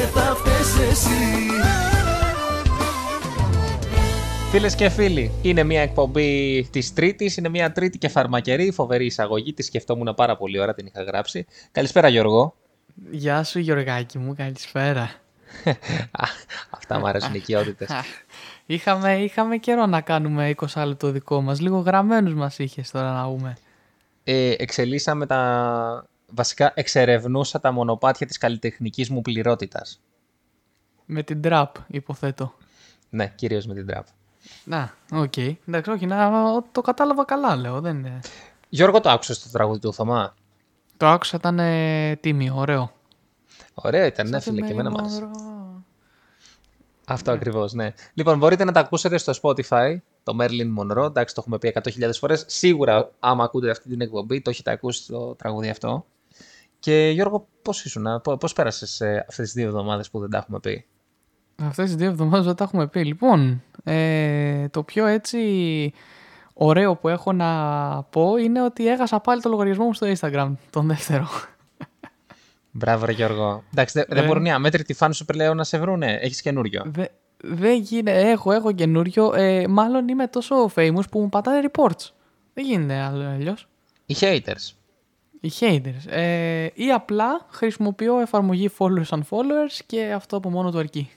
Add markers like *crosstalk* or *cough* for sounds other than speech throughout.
και θα φταίς εσύ Φίλες και φίλοι, είναι μια εκπομπή της Τρίτης, είναι μια Τρίτη και φαρμακερή, φοβερή εισαγωγή. Τη σκεφτόμουν πάρα πολύ ώρα, την είχα γράψει. Καλησπέρα, Γιώργο. Γεια σου, Γιωργάκη μου, καλησπέρα. *laughs* Αυτά μου αρέσουν οι οικειότητες. *laughs* είχαμε, είχαμε καιρό να κάνουμε 20 λεπτό δικό μας. Λίγο γραμμένους μας είχες τώρα να πούμε. Ε, εξελίσσαμε τα. Βασικά, εξερευνούσα τα μονοπάτια της καλλιτεχνικής μου πληρότητας. Με την τραπ, υποθέτω. Ναι, κυρίως με την τραπ. Να, οκ. Okay. Εντάξει, όχι, να, το κατάλαβα καλά, λέω. Δεν είναι... Γιώργο, το άκουσες το τραγούδι του Θωμά; Το άκουσα, ήταν ε, τίμιο, ωραίο. Ωραίο ήταν, ναι, φίλε, και εμένα μας. Αυτό ναι. ακριβώς, ναι. Λοιπόν, μπορείτε να τα ακούσετε στο Spotify, το Merlin Monroe. Εντάξει, το έχουμε πει 100.000 φορές. Σίγουρα, άμα ακούτε αυτή την εκπομπή, το έχετε ακούσει το τραγούδι αυτό. Και Γιώργο, πώς ήσουν, πώς πέρασες ε, αυτές τις δύο εβδομάδες που δεν τα έχουμε πει; Αυτές τις δύο εβδομάδες δεν τα έχουμε πει. Λοιπόν, ε, το πιο έτσι ωραίο που έχω να πω είναι ότι έχασα πάλι το λογαριασμό μου στο Instagram, τον δεύτερο. Μπράβο, ρε Γιώργο. Εντάξει, δεν δε μπορούν οι αμέτρητοι φάνου σου πλέον να σε βρούνε. Έχεις καινούριο. Δεν δε γίνεται. Έχω, έχω καινούριο. Ε, μάλλον είμαι τόσο famous που μου πατάνε reports. Δεν γίνεται αλλιώς. Οι haters. Οι haters. Ε, ή απλά χρησιμοποιώ εφαρμογή followers and followers και αυτό από μόνο του αρκεί.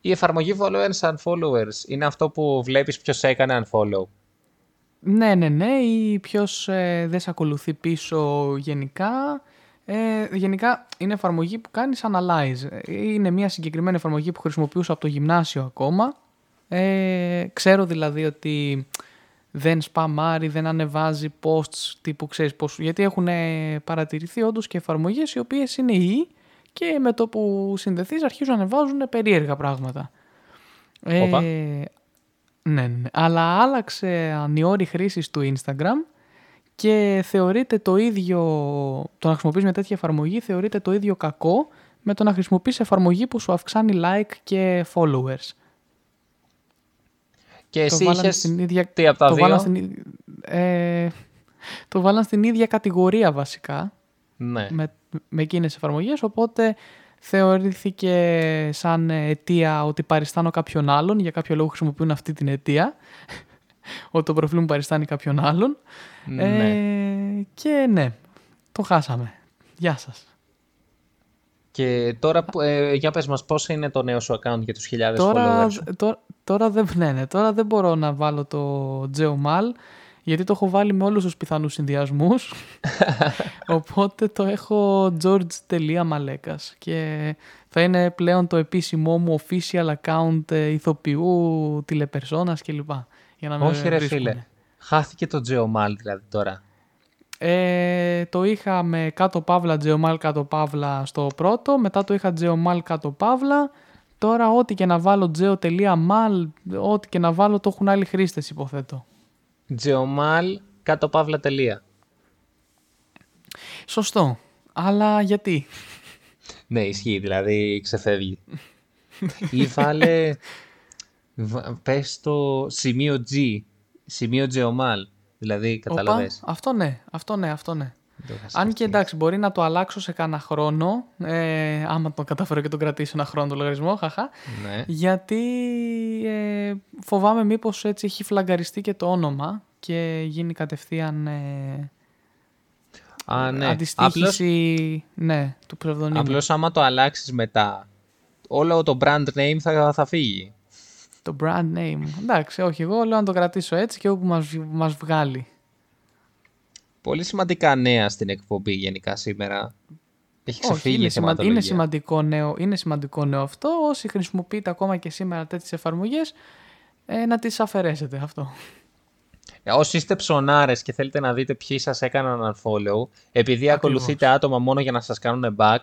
Η εφαρμογή followers and followers είναι αυτό που βλέπεις ποιος έκανε unfollow; Ναι, ναι, ναι, ή ποιος ε, δεν σε ακολουθεί πίσω γενικά. Ε, γενικά είναι εφαρμογή που κάνεις analyze. Είναι μια συγκεκριμένη εφαρμογή που χρησιμοποιούσα από το γυμνάσιο ακόμα. Ε, ξέρω δηλαδή ότι δεν σπαμάρει, δεν ανεβάζει posts τύπου ξέρεις πώς, γιατί έχουν παρατηρηθεί όντως και εφαρμογές οι οποίες είναι ή και με το που συνδεθείς αρχίζουν να ανεβάζουν περίεργα πράγματα. Ε, ναι, ναι, αλλά άλλαξε η όρη χρήση του Instagram και θεωρείται το ίδιο, το να χρησιμοποιείς μια τέτοια εφαρμογή θεωρείται το ίδιο κακό με το να χρησιμοποιείς εφαρμογή που σου αυξάνει like και followers. Και εσύ είχες ίδια... τι από τα το δύο; στην... Ε, το βάλαν στην ίδια κατηγορία βασικά. Ναι. Με, με εκείνες εφαρμογές, οπότε θεωρήθηκε σαν αιτία ότι παριστάνω κάποιον άλλον, για κάποιο λόγο χρησιμοποιούν αυτή την αιτία, *laughs* ότι το προφίλ μου παριστάνει κάποιον άλλον. Ναι. Ε, και ναι, το χάσαμε. Γεια σας. Και τώρα, ε, για πες μας, πώς είναι το νέο σου account για τους χιλιάδες τώρα, followers; Τώρα, τώρα, δεν, ναι, ναι, τώρα δεν μπορώ να βάλω το Geomal, γιατί το έχω βάλει με όλους τους πιθανούς συνδυασμούς. *laughs* οπότε το έχω george.malekas και θα είναι πλέον το επίσημό μου official account ε, ηθοποιού, τηλεπερσόνας κλπ. Για να Όχι ρε φίλε, χάθηκε το Geomal δηλαδή τώρα. Ε, το είχα με κάτω παύλα, Geomal κάτω παύλα στο πρώτο, μετά το είχα Geomal κάτω παύλα, τώρα ό,τι και να βάλω geo.mal, ό,τι και να βάλω το έχουν άλλοι χρήστες υποθέτω. Geomal κάτω παύλα τελεία. Σωστό. Αλλά γιατί; ναι, ισχύει. Δηλαδή ξεφεύγει. Ή βάλε... Πες το σημείο G. Σημείο Geomal. Δηλαδή, καταλαβες. αυτό ναι. Αυτό ναι. Αυτό ναι. Αν και εντάξει, μπορεί να το αλλάξω σε κάνα χρόνο. Ε, άμα το καταφέρω και τον κρατήσω ένα χρόνο το λογαριασμό, χαχα. Ναι. Γιατί ε, φοβάμαι μήπως έτσι έχει φλαγκαριστεί και το όνομα και γίνει κατευθείαν. Ε, Α, ναι. Αντιστοίχηση ναι, του ψευδονίμου. Απλώς άμα το αλλάξεις μετά, όλο το brand name θα, θα φύγει. Το brand name. Εντάξει, όχι, εγώ λέω να το κρατήσω έτσι και όπου μας, μας βγάλει. Πολύ σημαντικά νέα στην εκπομπή γενικά σήμερα. Έχει ξεφύγει είναι, σημα... είναι, σημαντικό νέο, είναι σημαντικό νέο αυτό. Όσοι χρησιμοποιείτε ακόμα και σήμερα τέτοιες εφαρμογές, ε, να τις αφαιρέσετε αυτό. Ε, όσοι είστε ψωνάρες και θέλετε να δείτε ποιοι σας έκαναν unfollow, επειδή ακολουθείτε άτομα μόνο για να σας κάνουν back,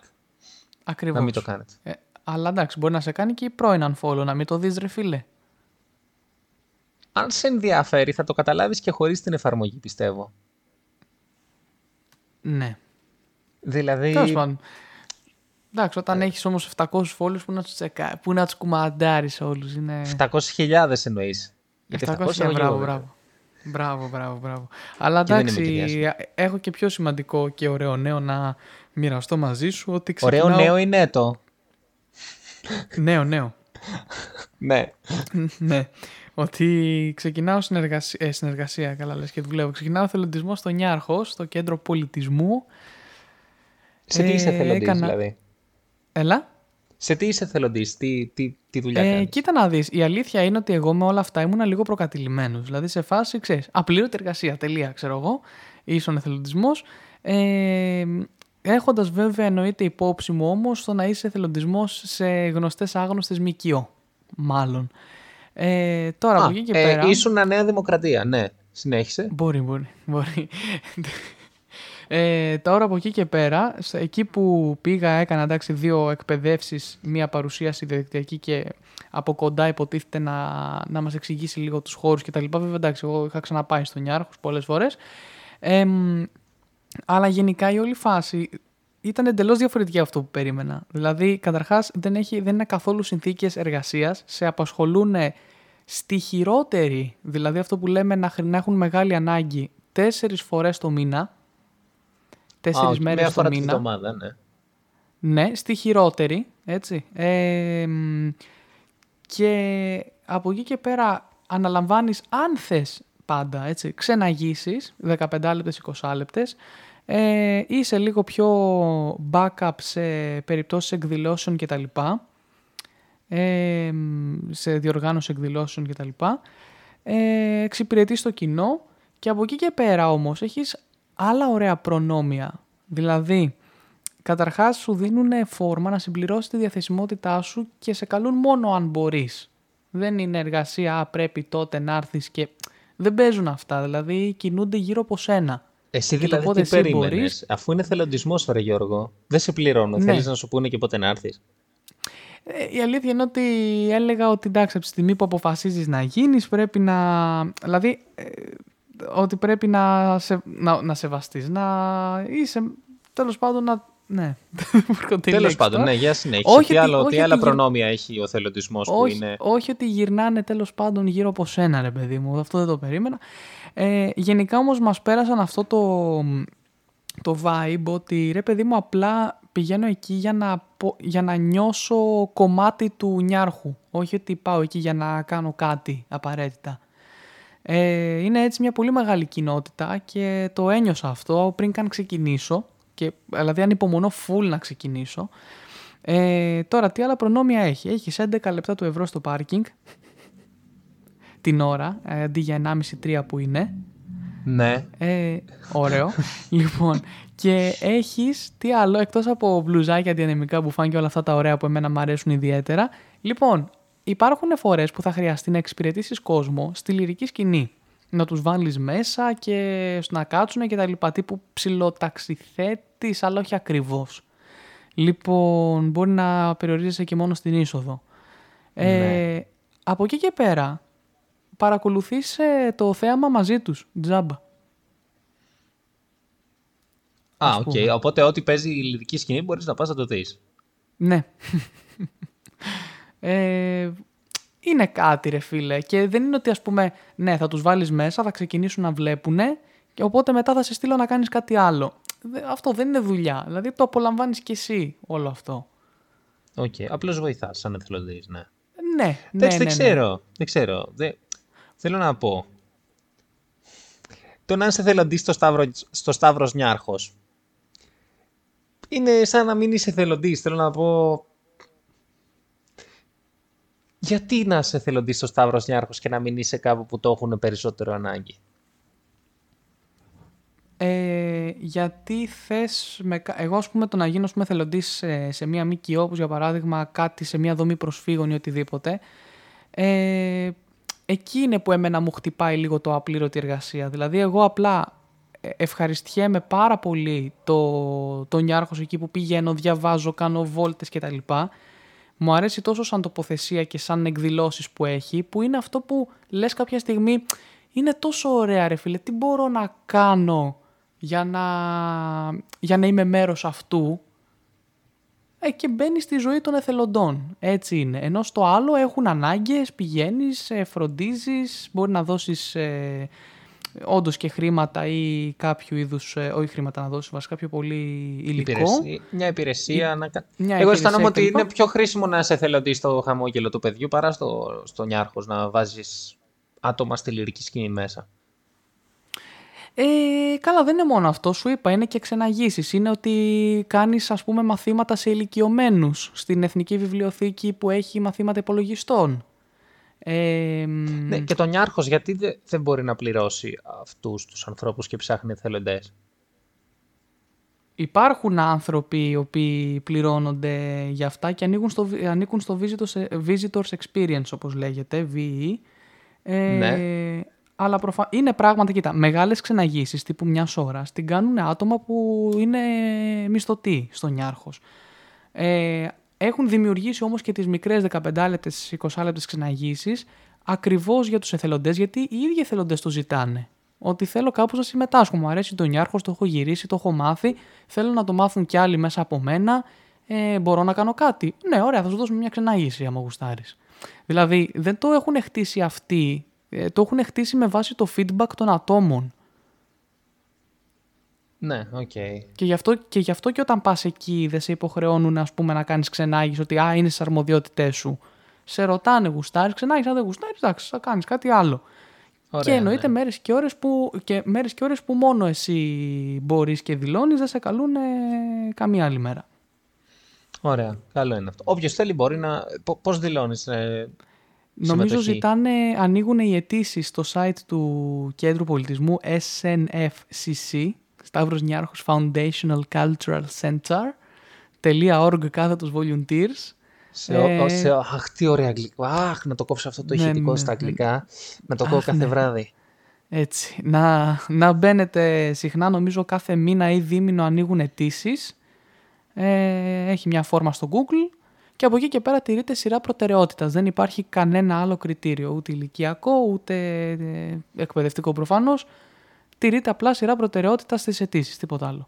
Ακριβώς. να μην το κάνετε. Ε, αλλά εντάξει, μπορεί να σε κάνει και η πρώην unfollow, να μην το δεις ρε φίλε. Αν σε ενδιαφέρει θα το καταλάβεις και χωρίς την εφαρμογή, πιστεύω. Ναι. Δηλαδή... Τέλος πάντων. Εντάξει, όταν ε... έχεις όμως 700 followers που να τους τσεκα... που να τους κουμαντάρεις όλους. Είναι... 700.000 εννοείς. 700.000, μπράβο, μπράβο. Μπράβο, μπράβο, μπράβο. Αλλά εντάξει, έχω και πιο σημαντικό και ωραίο νέο να μοιραστώ μαζί σου. Ότι ξεκινάω... Ωραίο νέο είναι το. νέο, νέο. *laughs* ναι. ναι. Ότι ξεκινάω συνεργασία, ε, συνεργασία καλά λες και δουλεύω. Ξεκινάω θελοντισμό στο Νιάρχο, στο κέντρο πολιτισμού. Σε τι είσαι Ε, εθελοντής, έκανα- δηλαδή; Έλα. Σε τι είσαι εθελοντής, τι, τι, τι δουλειά Ε, κάνεις; κοίτα να δεις, η αλήθεια είναι ότι εγώ με όλα αυτά ήμουν λίγο προκατηλημένος. Δηλαδή σε φάση, ξέρεις, απλήρωτη εργασία, τελεία, ξέρω εγώ, ίσον εθελοντισμός. Ε, έχοντας βέβαια εννοείται υπόψη μου όμως το να είσαι εθελοντισμός σε γνωστές άγνωστες ΜΚΟ, μάλλον. Ε, τώρα από Α, εκεί και ε, πέρα... ήσουν Νέα Δημοκρατία, ναι. Συνέχισε. Μπορεί, μπορεί, μπορεί. Ε, τώρα από εκεί και πέρα, σε- εκεί που πήγα έκανα εντάξει, δύο εκπαιδεύσεις, μία παρουσίαση διαδικτυακή και από κοντά υποτίθεται να, να μας εξηγήσει λίγο τους χώρους και τα λοιπά. Βέβαια εντάξει, εγώ είχα ξαναπάει στον Ιάρχος πολλές φορές. Ε, μ, αλλά γενικά η όλη φάση ήταν εντελώς διαφορετική από αυτό που περίμενα. Δηλαδή, καταρχάς δεν, έχει, δεν είναι καθόλου συνθήκες εργασίας, σε απασχολούν στη χειρότερη, δηλαδή αυτό που λέμε να, χρ- να έχουν μεγάλη ανάγκη τέσσερις φορές το μήνα, τέσσερις Α, όχι, μέρες Μία το φορά τη μήνα. βδομάδα, ναι. Ναι, στη χειρότερη, έτσι. Ε, μ, και από εκεί και πέρα αναλαμβάνεις, αν θες πάντα, έτσι, ξεναγήσεις, 15 λεπτές, 20 λεπτές, ε, είσαι λίγο πιο backup σε περιπτώσεις εκδηλώσεων κτλ. Ε, μ, σε διοργάνωση εκδηλώσεων κτλ. Ε, εξυπηρετείς το κοινό και από εκεί και πέρα όμως έχεις άλλα ωραία προνόμια. Δηλαδή, Καταρχάς σου δίνουν φόρμα να συμπληρώσεις τη διαθεσιμότητά σου και σε καλούν μόνο αν μπορείς. Δεν είναι εργασία, «Α, πρέπει τότε να έρθεις και... Δεν παίζουν αυτά, δηλαδή κινούνται γύρω από σένα. Εσύ Και το δηλαδή πότε τι εσύ περίμενες, μπορείς. αφού είναι θελοντισμός ρε Γιώργο, δεν σε πληρώνω, Ναι. θέλεις να σου πούνε και πότε να έρθεις. Ε, η αλήθεια είναι ότι έλεγα ότι εντάξει, από τη στιγμή που αποφασίζεις να γίνεις πρέπει να... Δηλαδή, ε, ότι πρέπει να, σε, να, να σεβαστείς, να είσαι, τέλος πάντων, να... Ναι, *laughs* δεν μου έρχονται οι Τέλος λέξεις πάντων, τώρα. ναι, για συνέχισε. Όχι τι, ότι- άλλο, όχι τι άλλα ότι γυρ- προνόμια έχει ο θελοντισμός που όχι, είναι... όχι ότι γυρνάνε τέλος πάντων γύρω από σένα ρε παιδί μου, αυτό δεν το περίμενα. Ε, γενικά όμως μας πέρασαν αυτό το, το vibe ότι ρε παιδί μου απλά πηγαίνω εκεί για να, πω- για να νιώσω κομμάτι του νιάρχου. Όχι ότι πάω εκεί για να κάνω κάτι απαραίτητα. Ε, είναι έτσι μια πολύ μεγάλη κοινότητα και το ένιωσα αυτό πριν καν ξεκινήσω. Και, δηλαδή ανυπομονώ full να ξεκινήσω. Ε, τώρα, τι άλλα προνόμια έχει; Έχεις 11 λεπτά του ευρώ στο πάρκινγκ την ώρα, ε, αντί για 1,5-3 που είναι. Ναι. Ε, ωραίο. *laughs* λοιπόν, και έχεις τι άλλο, εκτός από μπλουζάκια διανεμικά μπουφάν και όλα αυτά τα ωραία που εμένα μου αρέσουν ιδιαίτερα. Λοιπόν, υπάρχουν φορές που θα χρειαστεί να εξυπηρετήσεις κόσμο στη λυρική σκηνή. Να τους βάλεις μέσα και να κάτσουν και τα λοιπά. Τύπου ψιλοταξιθέτης, αλλά όχι ακριβώς. Λοιπόν, μπορεί να περιορίζεσαι και μόνο στην είσοδο. Ε, Ναι. Από εκεί και πέρα, παρακολουθείς ε, το θέαμα μαζί τους, τζάμπα. Α, ας οκ. πούμε. Οπότε ό,τι παίζει η λυρική σκηνή μπορείς να πας να το δεις. Ναι. *laughs* ε, είναι κάτι ρε φίλε και δεν είναι ότι ας πούμε ναι θα τους βάλεις μέσα, θα ξεκινήσουν να βλέπουνε και οπότε μετά θα σε στείλω να κάνεις κάτι άλλο. Δε- Αυτό δεν είναι δουλειά, δηλαδή το απολαμβάνεις και εσύ όλο αυτό. Οκ. Απλώς βοηθάς σαν εθελοντής, ναι. Ναι, ναι, Εντάξει, ναι, δεν ναι. ξέρω. Δεν ξέρω. Δεν... Θέλω να πω. Το να είσαι εθελοντής στο, Σταύρο... στο Σταύρος Νιάρχος είναι σαν να μην είσαι εθελοντής. Θέλω να πω... Γιατί να είσαι εθελοντής στο Σταύρος Νιάρχος και να μην είσαι κάπου που το έχουν περισσότερο ανάγκη; Ε, γιατί θες, με, κα- εγώ ας πούμε το να γίνω ας πούμε, θελοντής σε, σε μια ΜΚΟ, όπως για παράδειγμα κάτι σε μια δομή προσφύγων ή οτιδήποτε, ε, εκεί είναι που εμένα μου χτυπάει λίγο το απλήρωτη εργασία. Δηλαδή εγώ απλά ε, ευχαριστιέμαι πάρα πολύ το, το Νιάρχος εκεί που πηγαίνω, διαβάζω, κάνω βόλτες κτλ. Μου αρέσει τόσο σαν τοποθεσία και σαν εκδηλώσεις που έχει, που είναι αυτό που λες κάποια στιγμή, είναι τόσο ωραία ρε φίλε, τι μπορώ να κάνω για να, για να είμαι μέρος αυτού ε, και μπαίνει στη ζωή των εθελοντών. Έτσι είναι. Ενώ στο άλλο έχουν ανάγκες, πηγαίνεις, ε, φροντίζεις, μπορεί να δώσεις ε, όντως και χρήματα ή κάποιο είδους. Ε, όχι χρήματα να δώσεις, βασικά κάποιο πολύ υλικό. Υπηρεσία, μια υπηρεσία. Ή- να... κα- μια Εγώ υπηρεσία αισθάνομαι ότι κλπ. είναι πιο χρήσιμο να είσαι εθελοντής στο χαμόγελο του παιδιού παρά στο, στο νιάρχος να βάζεις άτομα στη λυρική σκηνή μέσα. Ε, καλά, δεν είναι μόνο αυτό. Σου είπα, είναι και ξεναγήσεις. Είναι ότι κάνεις, ας πούμε, μαθήματα σε ηλικιωμένους στην Εθνική Βιβλιοθήκη που έχει μαθήματα υπολογιστών. Ε, μ, Ναι, και το νιάρχος γιατί δε- δεν μπορεί να πληρώσει αυτούς τους ανθρώπους και ψάχνει εθελοντές; Υπάρχουν άνθρωποι οι οποίοι πληρώνονται για αυτά και ανήκουν στο, ανήκουν στο Visitors, Visitors Experience, όπως λέγεται, VE. Ε, Ναι. Αλλά προφα... είναι πράγματα, κοίτα, μεγάλες ξεναγήσεις τύπου μιας ώρας την κάνουν άτομα που είναι μισθωτοί στον Νιάρχος. Ε, έχουν δημιουργήσει όμως και τις μικρές 15 λεπτές, 20 λεπτές ξεναγήσεις ακριβώς για τους εθελοντές, γιατί οι ίδιοι εθελοντές το ζητάνε. Ότι θέλω κάπως να συμμετάσχω. Μου αρέσει το Νιάρχος, το έχω γυρίσει, το έχω μάθει. Θέλω να το μάθουν κι άλλοι μέσα από μένα. Ε, μπορώ να κάνω κάτι. Ναι, ωραία, θα σου δώσουμε μια ξενάγηση άμα γουστάρεις. Δηλαδή, δεν το έχουν χτίσει αυτοί. Ε, το έχουν χτίσει με βάση το feedback των ατόμων. Ναι, οκ. Και γι, αυτό, και γι' αυτό και όταν πας εκεί δεν σε υποχρεώνουν ας πούμε, να κάνεις ξενάγηση ότι α, είναι στις αρμοδιότητές σου. Σε ρωτάνε γουστάρεις, ξενάγεις, αν δεν γουστάρεις, εντάξει, θα κάνεις κάτι άλλο. Ωραία, και εννοείται ναι. μέρες, και ώρες που, και μέρες και ώρες που μόνο εσύ μπορείς και δηλώνεις, δεν σε καλούν καμία άλλη μέρα. Ωραία, καλό είναι αυτό. Όποιος θέλει μπορεί να. Πώ πώς δηλώνεις ε, Νομίζω συμμετοχή; ζητάνε, ανοίγουν οι αιτήσεις στο site του Κέντρου Πολιτισμού SNFCC, Σταύρος Νιάρχος Foundational Cultural Center, .org κάθετος volunteers. Σε, ο- Ε, σε, αχ, τι ωραία αγγλικά. Αχ, να το κόψω αυτό το Ναι, ηχητικό ναι, στα ναι. αγγλικά. Να το ακούω Αχ, κάθε ναι. βράδυ. Έτσι, να, να μπαίνετε συχνά, νομίζω κάθε μήνα ή δίμηνο ανοίγουν αιτήσεις. Ε, έχει μια φόρμα στο Google και από εκεί και πέρα τηρείται σειρά προτεραιότητας. Δεν υπάρχει κανένα άλλο κριτήριο, ούτε ηλικιακό, ούτε ε, εκπαιδευτικό προφανώς. Τηρείται απλά σειρά προτεραιότητας στις αιτήσεις, τίποτα άλλο.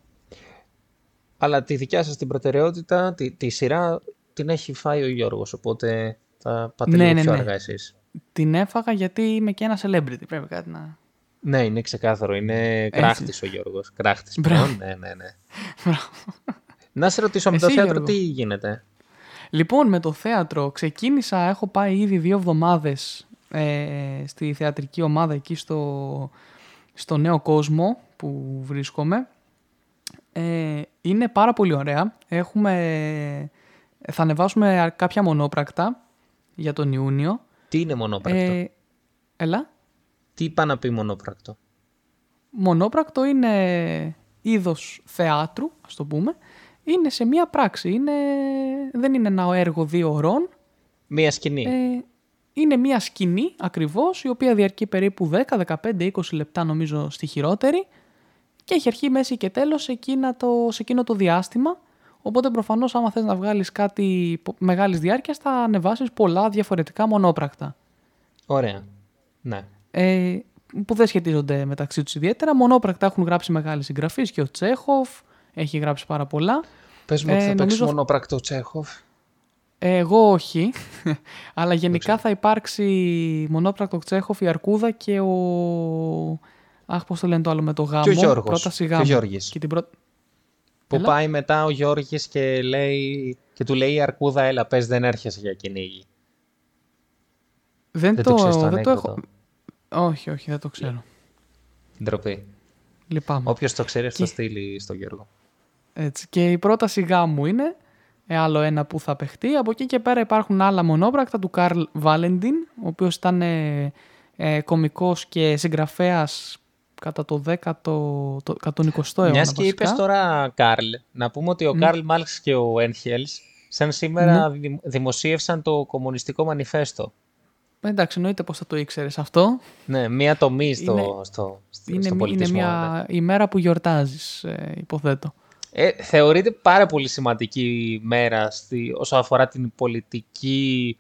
Αλλά τη δικιά σας την προτεραιότητα, τη, τη σειρά, την έχει φάει ο Γιώργος, οπότε θα πάτε Ναι, λίγο ναι, πιο ναι. αργά εσείς. Την έφαγα γιατί είμαι και ένα celebrity, πρέπει κάτι να... Ναι, είναι ξεκάθαρο. Είναι κράχτης ο Γιώργος. Κράχτης Μπράβο. πλέον. Ναι, ναι, ναι. *laughs* Να σε ρωτήσω, με το Εσύ, θέατρο Γιώργο. τι γίνεται; Λοιπόν, με το θέατρο ξεκίνησα, έχω πάει ήδη δύο εβδομάδες ε, στη θεατρική ομάδα εκεί στο, στο νέο κόσμο που βρίσκομαι. Ε, είναι πάρα πολύ ωραία. Έχουμε, θα ανεβάσουμε κάποια μονόπρακτα για τον Ιούνιο. Τι είναι μονόπρακτο; Ε, έλα. Τι πάει να πει μονόπρακτο; Μονόπρακτο είναι είδος θεάτρου, ας το πούμε. Είναι σε μία πράξη. Είναι, δεν είναι ένα έργο δύο ωρών. Μία σκηνή. Ε, είναι μία σκηνή ακριβώς, η οποία διαρκεί περίπου 10, 15, 20 λεπτά νομίζω στη χειρότερη και έχει αρχή, μέση και τέλος σε, εκείνα το, σε εκείνο το διάστημα. Οπότε προφανώς άμα θες να βγάλεις κάτι πο- μεγάλης διάρκειας θα ανεβάσεις πολλά διαφορετικά μονόπρακτα. Ωραία. Ναι. Ε, που δεν σχετίζονται μεταξύ τους ιδιαίτερα. Μονόπρακτα έχουν γράψει μεγάλη συγγραφείς και ο Τσέχοφ έχει γράψει πάρα πολλά. Πες μου ότι Ε, θα παίξεις νομίζω- μονόπρακτο ο Τσέχοφ. Ε, Εγώ όχι, *laughs* αλλά γενικά θα υπάρξει μονόπρακτο Τσέχοφ, η Αρκούδα και ο... Αχ, πώς το λένε το άλλο με το γάμο; Και ο Γιώργος. Πρόταση Και ο γάμου. Γιώργης. Και την πρω... Που Έλα. πάει μετά ο Γιώργης και, λέει, και του λέει η Αρκούδα, έλα πες δεν έρχεσαι για κυνήγι. Δεν, Δεν το, το ξέρεις το δεν το ανέκδοτο. έχω... Όχι, όχι, δεν το ξέρω. Ντροπή. Λυπάμαι. Όποιος το ξέρει, θα το Και- στείλει στον Γιώργο. Έτσι. Και η πρόταση γάμου είναι ε, άλλο ένα που θα παιχτεί. Από εκεί και πέρα υπάρχουν άλλα μονόπρακτα του Καρλ Βάλεντιν, ο οποίος ήταν ε, ε, κομικός και συγγραφέας κατά το 10ο, το, κατά τον 20ο αιώνα Μιας και βασικά. είπες τώρα Καρλ, να πούμε ότι ο Καρλ Μάλξ και ο Ένχελς σαν σήμερα Ναι. δημ- δημοσίευσαν το κομμουνιστικό μανιφέστο. Εντάξει, εννοείται πώς θα το ήξερες αυτό. Ναι, μία τομή στο, Είναι- στο, στο, Είναι, στο μη- είναι πολιτισμό. ναι. μια ημέρα που γιορτάζεις, ε, υποθέτω. Ε, θεωρείται πάρα πολύ σημαντική μέρα στη, όσο αφορά την πολιτική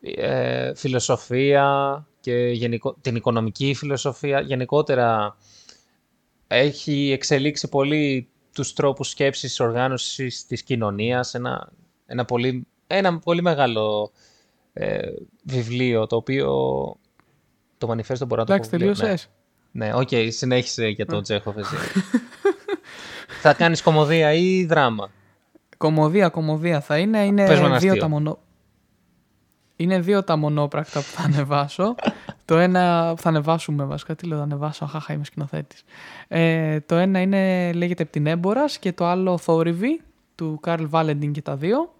ε, φιλοσοφία και γενικο, την οικονομική φιλοσοφία. Γενικότερα έχει εξελίξει πολύ τους τρόπους σκέψης, οργάνωσης της κοινωνίας. Ένα, ένα, πολύ, ένα πολύ μεγάλο ε, βιβλίο το οποίο το μανιφέστο μπορώ να το Εντάξει, πω βιβλίο, ναι. τελείωσες. Ναι, οκ, συνέχισε για τον Τσέχοφ εσύ. *laughs* θα κάνεις κωμωδία ή δράμα; Κωμωδία, κωμωδία θα είναι. Είναι Πες μου ένα δύο αστείο. τα μονο... Είναι δύο τα μονόπρακτα που θα ανεβάσω. το ένα που θα ανεβάσουμε βασικά. Τι λέω, θα ανεβάσω. Χάχα, είμαι σκηνοθέτης. Ε, το ένα είναι, λέγεται Πτυνέμπορα και το άλλο Θόρυβη του Καρλ Βάλεντιν και τα δύο.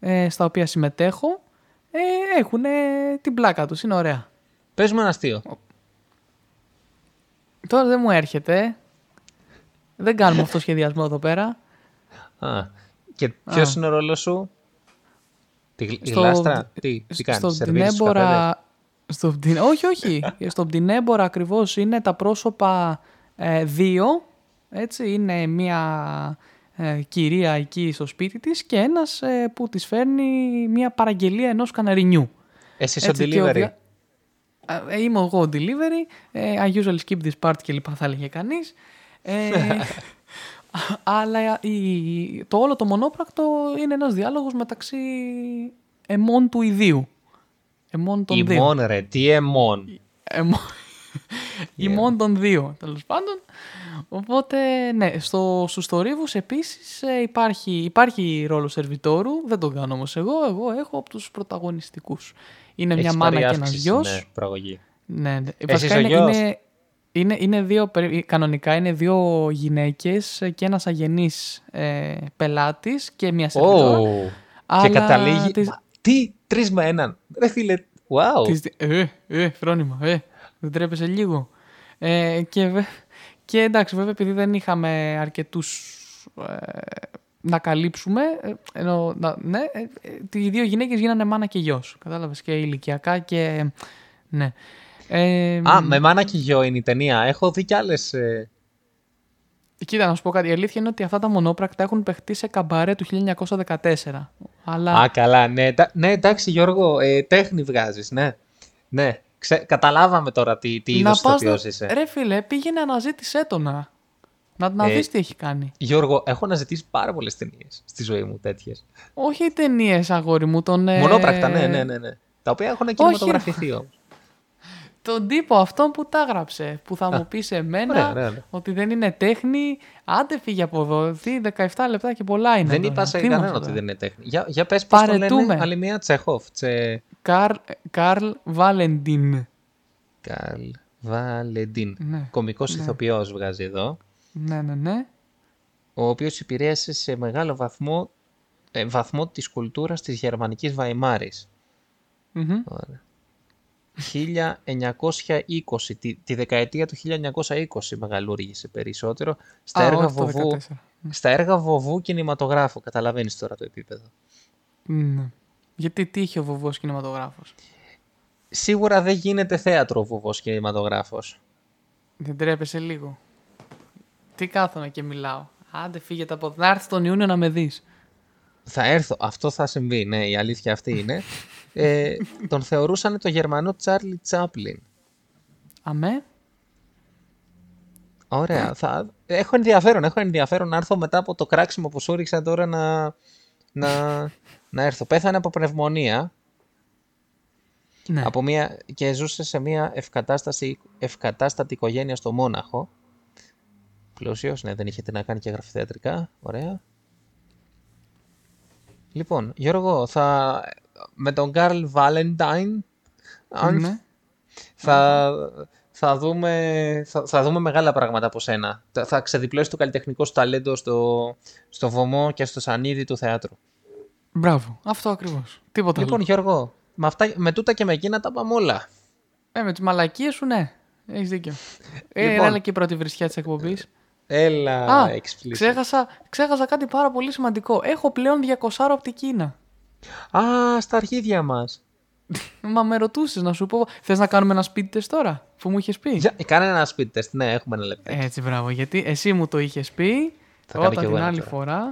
Ε, στα οποία συμμετέχω. Ε, έχουν την πλάκα τους. Είναι ωραία. Πες μου ένα αστείο. Τώρα δεν μου έρχεται. Δεν κάνουμε αυτό σχεδιασμό εδώ πέρα. Α, και ποιος είναι ο ρόλος σου; Τη γλ- Στο- γλάστρα; Τι, τι κάνεις, στον σερβίρεις τους καφέδες; Πτυνέμπορα. Στο Πτυν- όχι, όχι. *laughs* Στον Πτυνέμπορα ακριβώς είναι τα πρόσωπα ε, δύο. Έτσι, είναι μια ε, κυρία εκεί στο σπίτι της και ένας ε, που της φέρνει μια παραγγελία ενός καναρινιού. Εσύ στο Έτσι, και ο delivery. δια- Α, ε, Είμαι εγώ delivery. ε, I usually skip this part και λοιπά θα έλεγε κανείς. Ε, αλλά η- το όλο το μονόπρακτο είναι ένας διάλογος μεταξύ εμών του ιδίου. Εμών των δύο. Ημών ρε, τι εμών. Εμώ... *laughs* ημών των δύο, τέλος πάντων. Οπότε, ναι, στο, στους θορύβους επίσης ε, υπάρχει, υπάρχει ρόλος σερβιτόρου. Δεν τον κάνω όμως εγώ. Εγώ έχω από τους πρωταγωνιστικούς. Είναι μια Έχεις μάνα πάρει και ένας αύξηση, γιος. Ναι, προαγωγή. Ναι, ναι. Εσύ Βασικά ο είναι, γιος; είναι, είναι, είναι δύο, περι- κανονικά είναι δύο γυναίκες και ένας αγενής ε, πελάτης και μια σερβιτόρα. Ω, Και αλλά καταλήγει... τις- Μα, Τι, τρεις με έναν. Ρε φίλε, wow. Της... Ε, ε, φρόνημα, ε, δεν τρέπεσαι λίγο. Ε, και, βε- και εντάξει, βέβαια, επειδή δεν είχαμε αρκετούς ε, να καλύψουμε, ε, ενώ, να- ναι, ε, ε, οι δύο γυναίκες γίνανε μάνα και γιος. Κατάλαβες, και ηλικιακά και... Ναι. Ε, Α, με μάνα και γιο είναι η ταινία. Έχω δει κι άλλες... ε, Κοίτα, να σου πω κάτι. Η αλήθεια είναι ότι αυτά τα μονόπρακτα έχουν παιχτεί σε καμπαρέ του 1914. Αλλά Α, καλά, ναι. εντά- Ναι, εντάξει, Γιώργο, ε, τέχνη βγάζεις, ναι. Ναι, Ξε... καταλάβαμε τώρα τι, τι είδος πας ηθοποιός να- είσαι. Ρε φίλε, πήγαινε αναζήτησέ το να. Να, να Ε, δεις τι έχει κάνει. Γιώργο, έχω αναζητήσει πάρα πολλές ταινίες στη ζωή μου τέτοιες. Όχι οι ταινίες, αγόρι μου, τον. ε, Μονόπρακτα, ναι, ναι, ναι, ναι. Τα οποία έχουν κινηματογραφηθεί όμως. Τον τύπο αυτόν που τα έγραψε. Που θα μου πεις σε μένα ωραία, ωραία, ωραία. ότι δεν είναι τέχνη. Άντε φύγε από εδώ. Τι 17 λεπτά και πολλά είναι. Δεν τώρα. είπα σε Τι μας κανέναν τώρα. ότι δεν είναι τέχνη. Για, για πες πώς το Παρετούμε. λένε άλλη μία Τσεχόφ. Τσε... Καρλ, Καρλ Βαλεντίν. Καλ Βαλεντίν. Ναι. Κομικός ηθοποιός βγάζει εδώ. Ναι, ναι, ναι. ο οποίος επηρέασε σε μεγάλο βαθμό, ε, βαθμό της κουλτούρας της γερμανικής Βαϊμάρης. Μμμ. Ωραία. 1920, τη, τη δεκαετία του 1920 μεγαλούργησε περισσότερο στα, Α, έργα όχι το βοβού, 14. στα έργα βοβού κινηματογράφου. Καταλαβαίνεις τώρα το επίπεδο. Ναι. Γιατί τι είχε ο βοβός κινηματογράφος; Σίγουρα δεν γίνεται θέατρο ο βοβός κινηματογράφος. Δεν τρέπεσαι λίγο; Τι κάθομαι και μιλάω; Άντε φύγετε από εδώ. Να έρθεις τον Ιούνιο να με δεις. Θα έρθω. Αυτό θα συμβεί. Ναι, η αλήθεια αυτή είναι. *laughs* ε, τον θεωρούσαν το Γερμανό Τσάρλι Τσάπλιν. Αμέ. Ωραία. Θα... Έχω ενδιαφέρον. Έχω ενδιαφέρον να έρθω μετά από το κράξιμο που σου ρίξα τώρα να, να, να έρθω. Πέθανε από πνευμονία Ναι. από μια... και ζούσε σε μια ευκατάσταση... ευκατάστατη οικογένεια στο Μόναχο. Πλούσιος, ναι, δεν είχε τι να κάνει και γραφειθεατρικά. Ωραία. Λοιπόν, Γιώργο, θα... με τον Καρλ Βάλεντάιν αν Ναι. θα, θα, δούμε, θα, θα δούμε μεγάλα πράγματα από σένα. Θα, θα ξεδιπλώσει το καλλιτεχνικό σου ταλέντο στο, στο βωμό και στο σανίδι του θεάτρου. Μπράβο. Αυτό ακριβώς. Τίποτα Λοιπόν, άλλο. Γιώργο, με, αυτά, με τούτα και με εκείνα τα πάμε όλα. Ε, με τις μαλακίες σου, ναι. Έχεις δίκιο. Ε, Λοιπόν. έλα και η πρώτη βρισιά της εκπομπής. Έλα, Α, explicit. ξέχασα, ξέχασα κάτι πάρα πολύ σημαντικό. Έχω πλέον 200 από την Κίνα. Α, στα αρχίδια μας. Μα με ρωτούσες να σου πω. Θες να κάνουμε ένα speed test τώρα, που μου είχες πει; Για, κάνε ένα speed test. Ναι, έχουμε ένα λεπτό. Έτσι, μπράβο. Γιατί εσύ μου το είχες πει Θα κάνω κι όταν εγώ την ένα άλλη τώρα. φορά.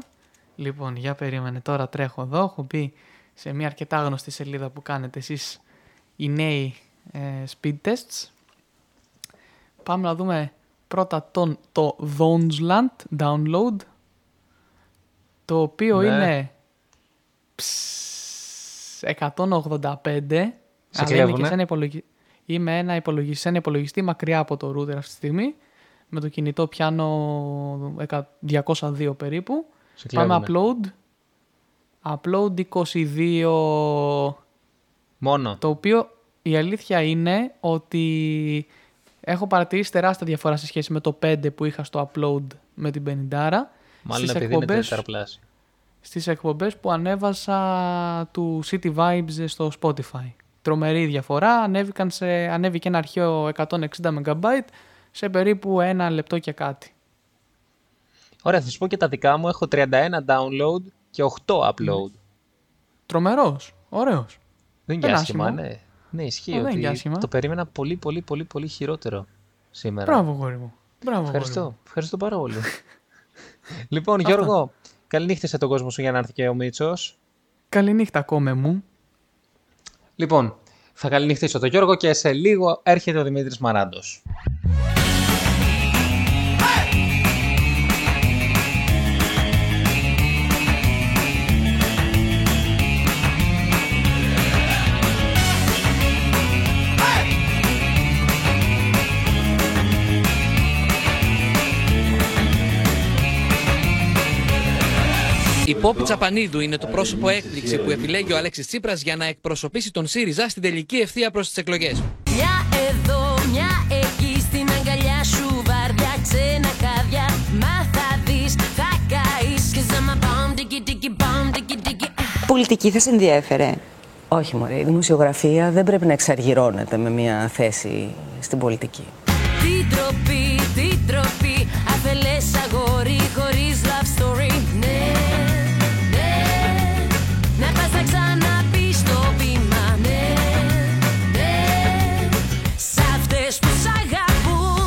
Λοιπόν, για περίμενε. Τώρα τρέχω εδώ. Έχω μπει σε μια αρκετά γνωστή σελίδα που κάνετε εσείς οι νέοι ε, speed tests. Πάμε να δούμε πρώτα τον, το Donsland download το οποίο Ναι. είναι ψ, 185 αλλά είναι κλέβουνε. και, σε ένα υπολογι... Είμαι ένα υπολογιστή, σε ένα υπολογιστή μακριά από το router αυτή τη στιγμή. Με το κινητό πιάνω εκα- 202 περίπου. Σε Πάμε κλέβουνε. upload. Upload 22 Μόνο. το οποίο η αλήθεια είναι ότι έχω παρατηρήσει τεράστια διαφορά σε σχέση με το 5 που είχα στο upload με την 50. Μάλλον στις επειδή είναι εκπομπές, τετραπλάσιο. Στις εκπομπές που ανέβασα του City Vibes στο Spotify. Τρομερή διαφορά. Ανέβηκαν σε, ανέβηκε ένα αρχαίο 160 MB σε περίπου ένα λεπτό και κάτι. Ωραία, θα σου πω και τα δικά μου. Έχω 31 download και 8 upload. Τρομερός. Ωραίος. Δεν είναι Δεν και είναι άσχημα, άσχημο. ναι. Ναι, ισχύει Α, δεν είναι ότι και άσχημα. το περίμενα πολύ, πολύ, πολύ, πολύ χειρότερο σήμερα. Μπράβο, γόρι μου. Μπράβο, γόρι μου. Ευχαριστώ. Ευχαριστώ πάρα πολύ. *laughs* λοιπόν, Γιώργο, καληνύχτα τον κόσμο σου για να έρθει και ο Μίτσος. Καληνύχτα, κόμε μου. Λοιπόν, θα καληνυχτήσω τον Γιώργο και σε λίγο έρχεται ο Δημήτρης Μαράντος. Η Πόπη Τσαπανίδου είναι το πρόσωπο έκπληξη που επιλέγει ο Αλέξης Τσίπρας για να εκπροσωπήσει τον ΣΥΡΙΖΑ στην τελική ευθεία προς τις εκλογές. Μια εδώ, μια εκεί στην αγκαλιά σου βαριά ξένα χάδια Μα θα δεις, θα καείς και ζάμα μπαμ, τίκι τίκι μπαμ, τίκι τίκι Πολιτική θα σε ενδιέφερε. Όχι, μωρέ. Η δημοσιογραφία δεν πρέπει να εξαργυρώνεται με μια θέση στην πολιτική.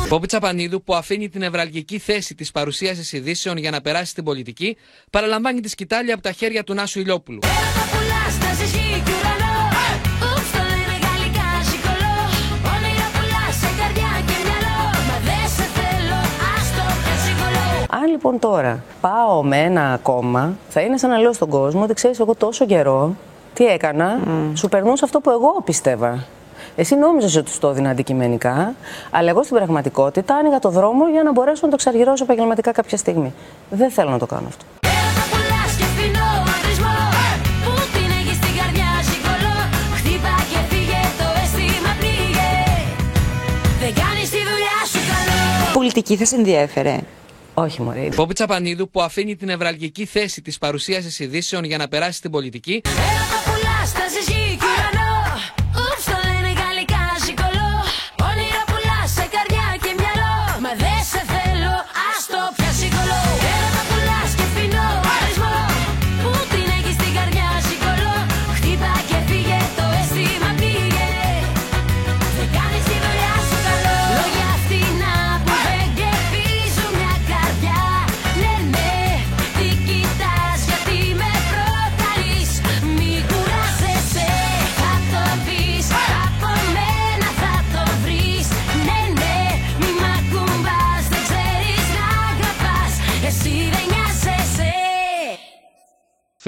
Πόπη Τσαπανίδου, που αφήνει την νευραλγική θέση της παρουσίασης ειδήσεων για να περάσει στην πολιτική, παραλαμβάνει τη σκητάλη από τα χέρια του Νάσου Ηλιόπουλου. Έρωτα πουλάς, τα ζυγή κι ουρανό. Ούψ, το λένε γαλλικά, σηκωλό Όνειρα πουλάς σε καρδιά και μυαλό. Μα δεν σε θέλω, άστο και σηκωλό Αν λοιπόν τώρα πάω με ένα κόμμα, θα είναι σαν να λέω στον κόσμο ότι ξέρεις, εγώ τόσο καιρό τι έκανα, σου περνούσα αυτό που εγώ πίστευα. Εσύ νόμιζες ότι σου το έδινα αντικειμενικά, αλλά εγώ στην πραγματικότητα άνοιγα το δρόμο για να μπορέσω να το εξαργυρώσω επαγγελματικά κάποια στιγμή. Δεν θέλω να το κάνω αυτό. Έρωτα πουλάς και φθηνό αντρισμό Πού την έχεις στην καρδιά, σηκωλό Χτύπα και φύγε, το αίσθημα πνίγε Δεν κάνεις τη δουλειά σου καλό Πολιτική θα σε ενδιέφερε; Όχι, μωρέ. Πόπη Τσαπανίδου, που αφήνει την νευραλγική θέση της παρουσίασης ειδήσεων για να περάσει στην πολιτική,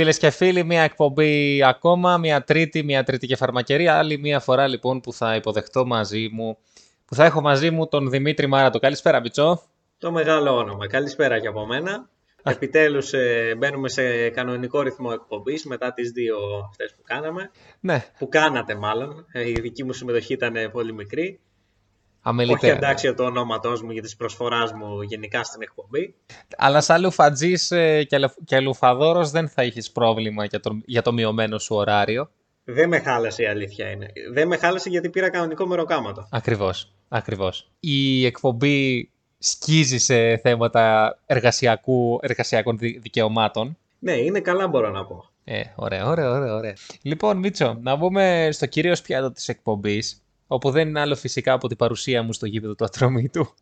Φίλες και φίλοι, μια εκπομπή ακόμα, μια τρίτη, μια τρίτη και φαρμακερία. Άλλη μια φορά λοιπόν που θα υποδεχτώ μαζί μου, που θα έχω μαζί μου τον Δημήτρη Μάρατο. Καλησπέρα, Μπιτσό. Το μεγάλο όνομα. Καλησπέρα και από μένα. Επιτέλους ε, μπαίνουμε σε κανονικό ρυθμό εκπομπής μετά τις δύο αυτές που κάναμε. Ναι, Που κάνατε μάλλον. Ε, η δική μου συμμετοχή ήταν πολύ μικρή. Όχι αμεληταία. αντάξιο του ονόματός μου και της προσφοράς μου γενικά στην εκπομπή. Αλλά σαν λουφατζής ε, και, λεφ- και λουφαδόρος δεν θα έχεις πρόβλημα για το, για το μειωμένο σου ωράριο. Δεν με χάλασε η αλήθεια είναι. Δεν με χάλασε γιατί πήρα κανονικό μεροκάματο. Ακριβώς, ακριβώς. Η εκπομπή σκίζει σε θέματα εργασιακού, εργασιακών δι- δικαιωμάτων. Ναι, είναι καλά μπορώ να πω. Ε, ωραία, ωραία, ωραία, ωραία. Λοιπόν, Μίτσο, να μπούμε στο κυρίω πιάτο της εκπομπής, όπου δεν είναι άλλο φυσικά από την παρουσία μου στο γήπεδο του Ατρομήτου,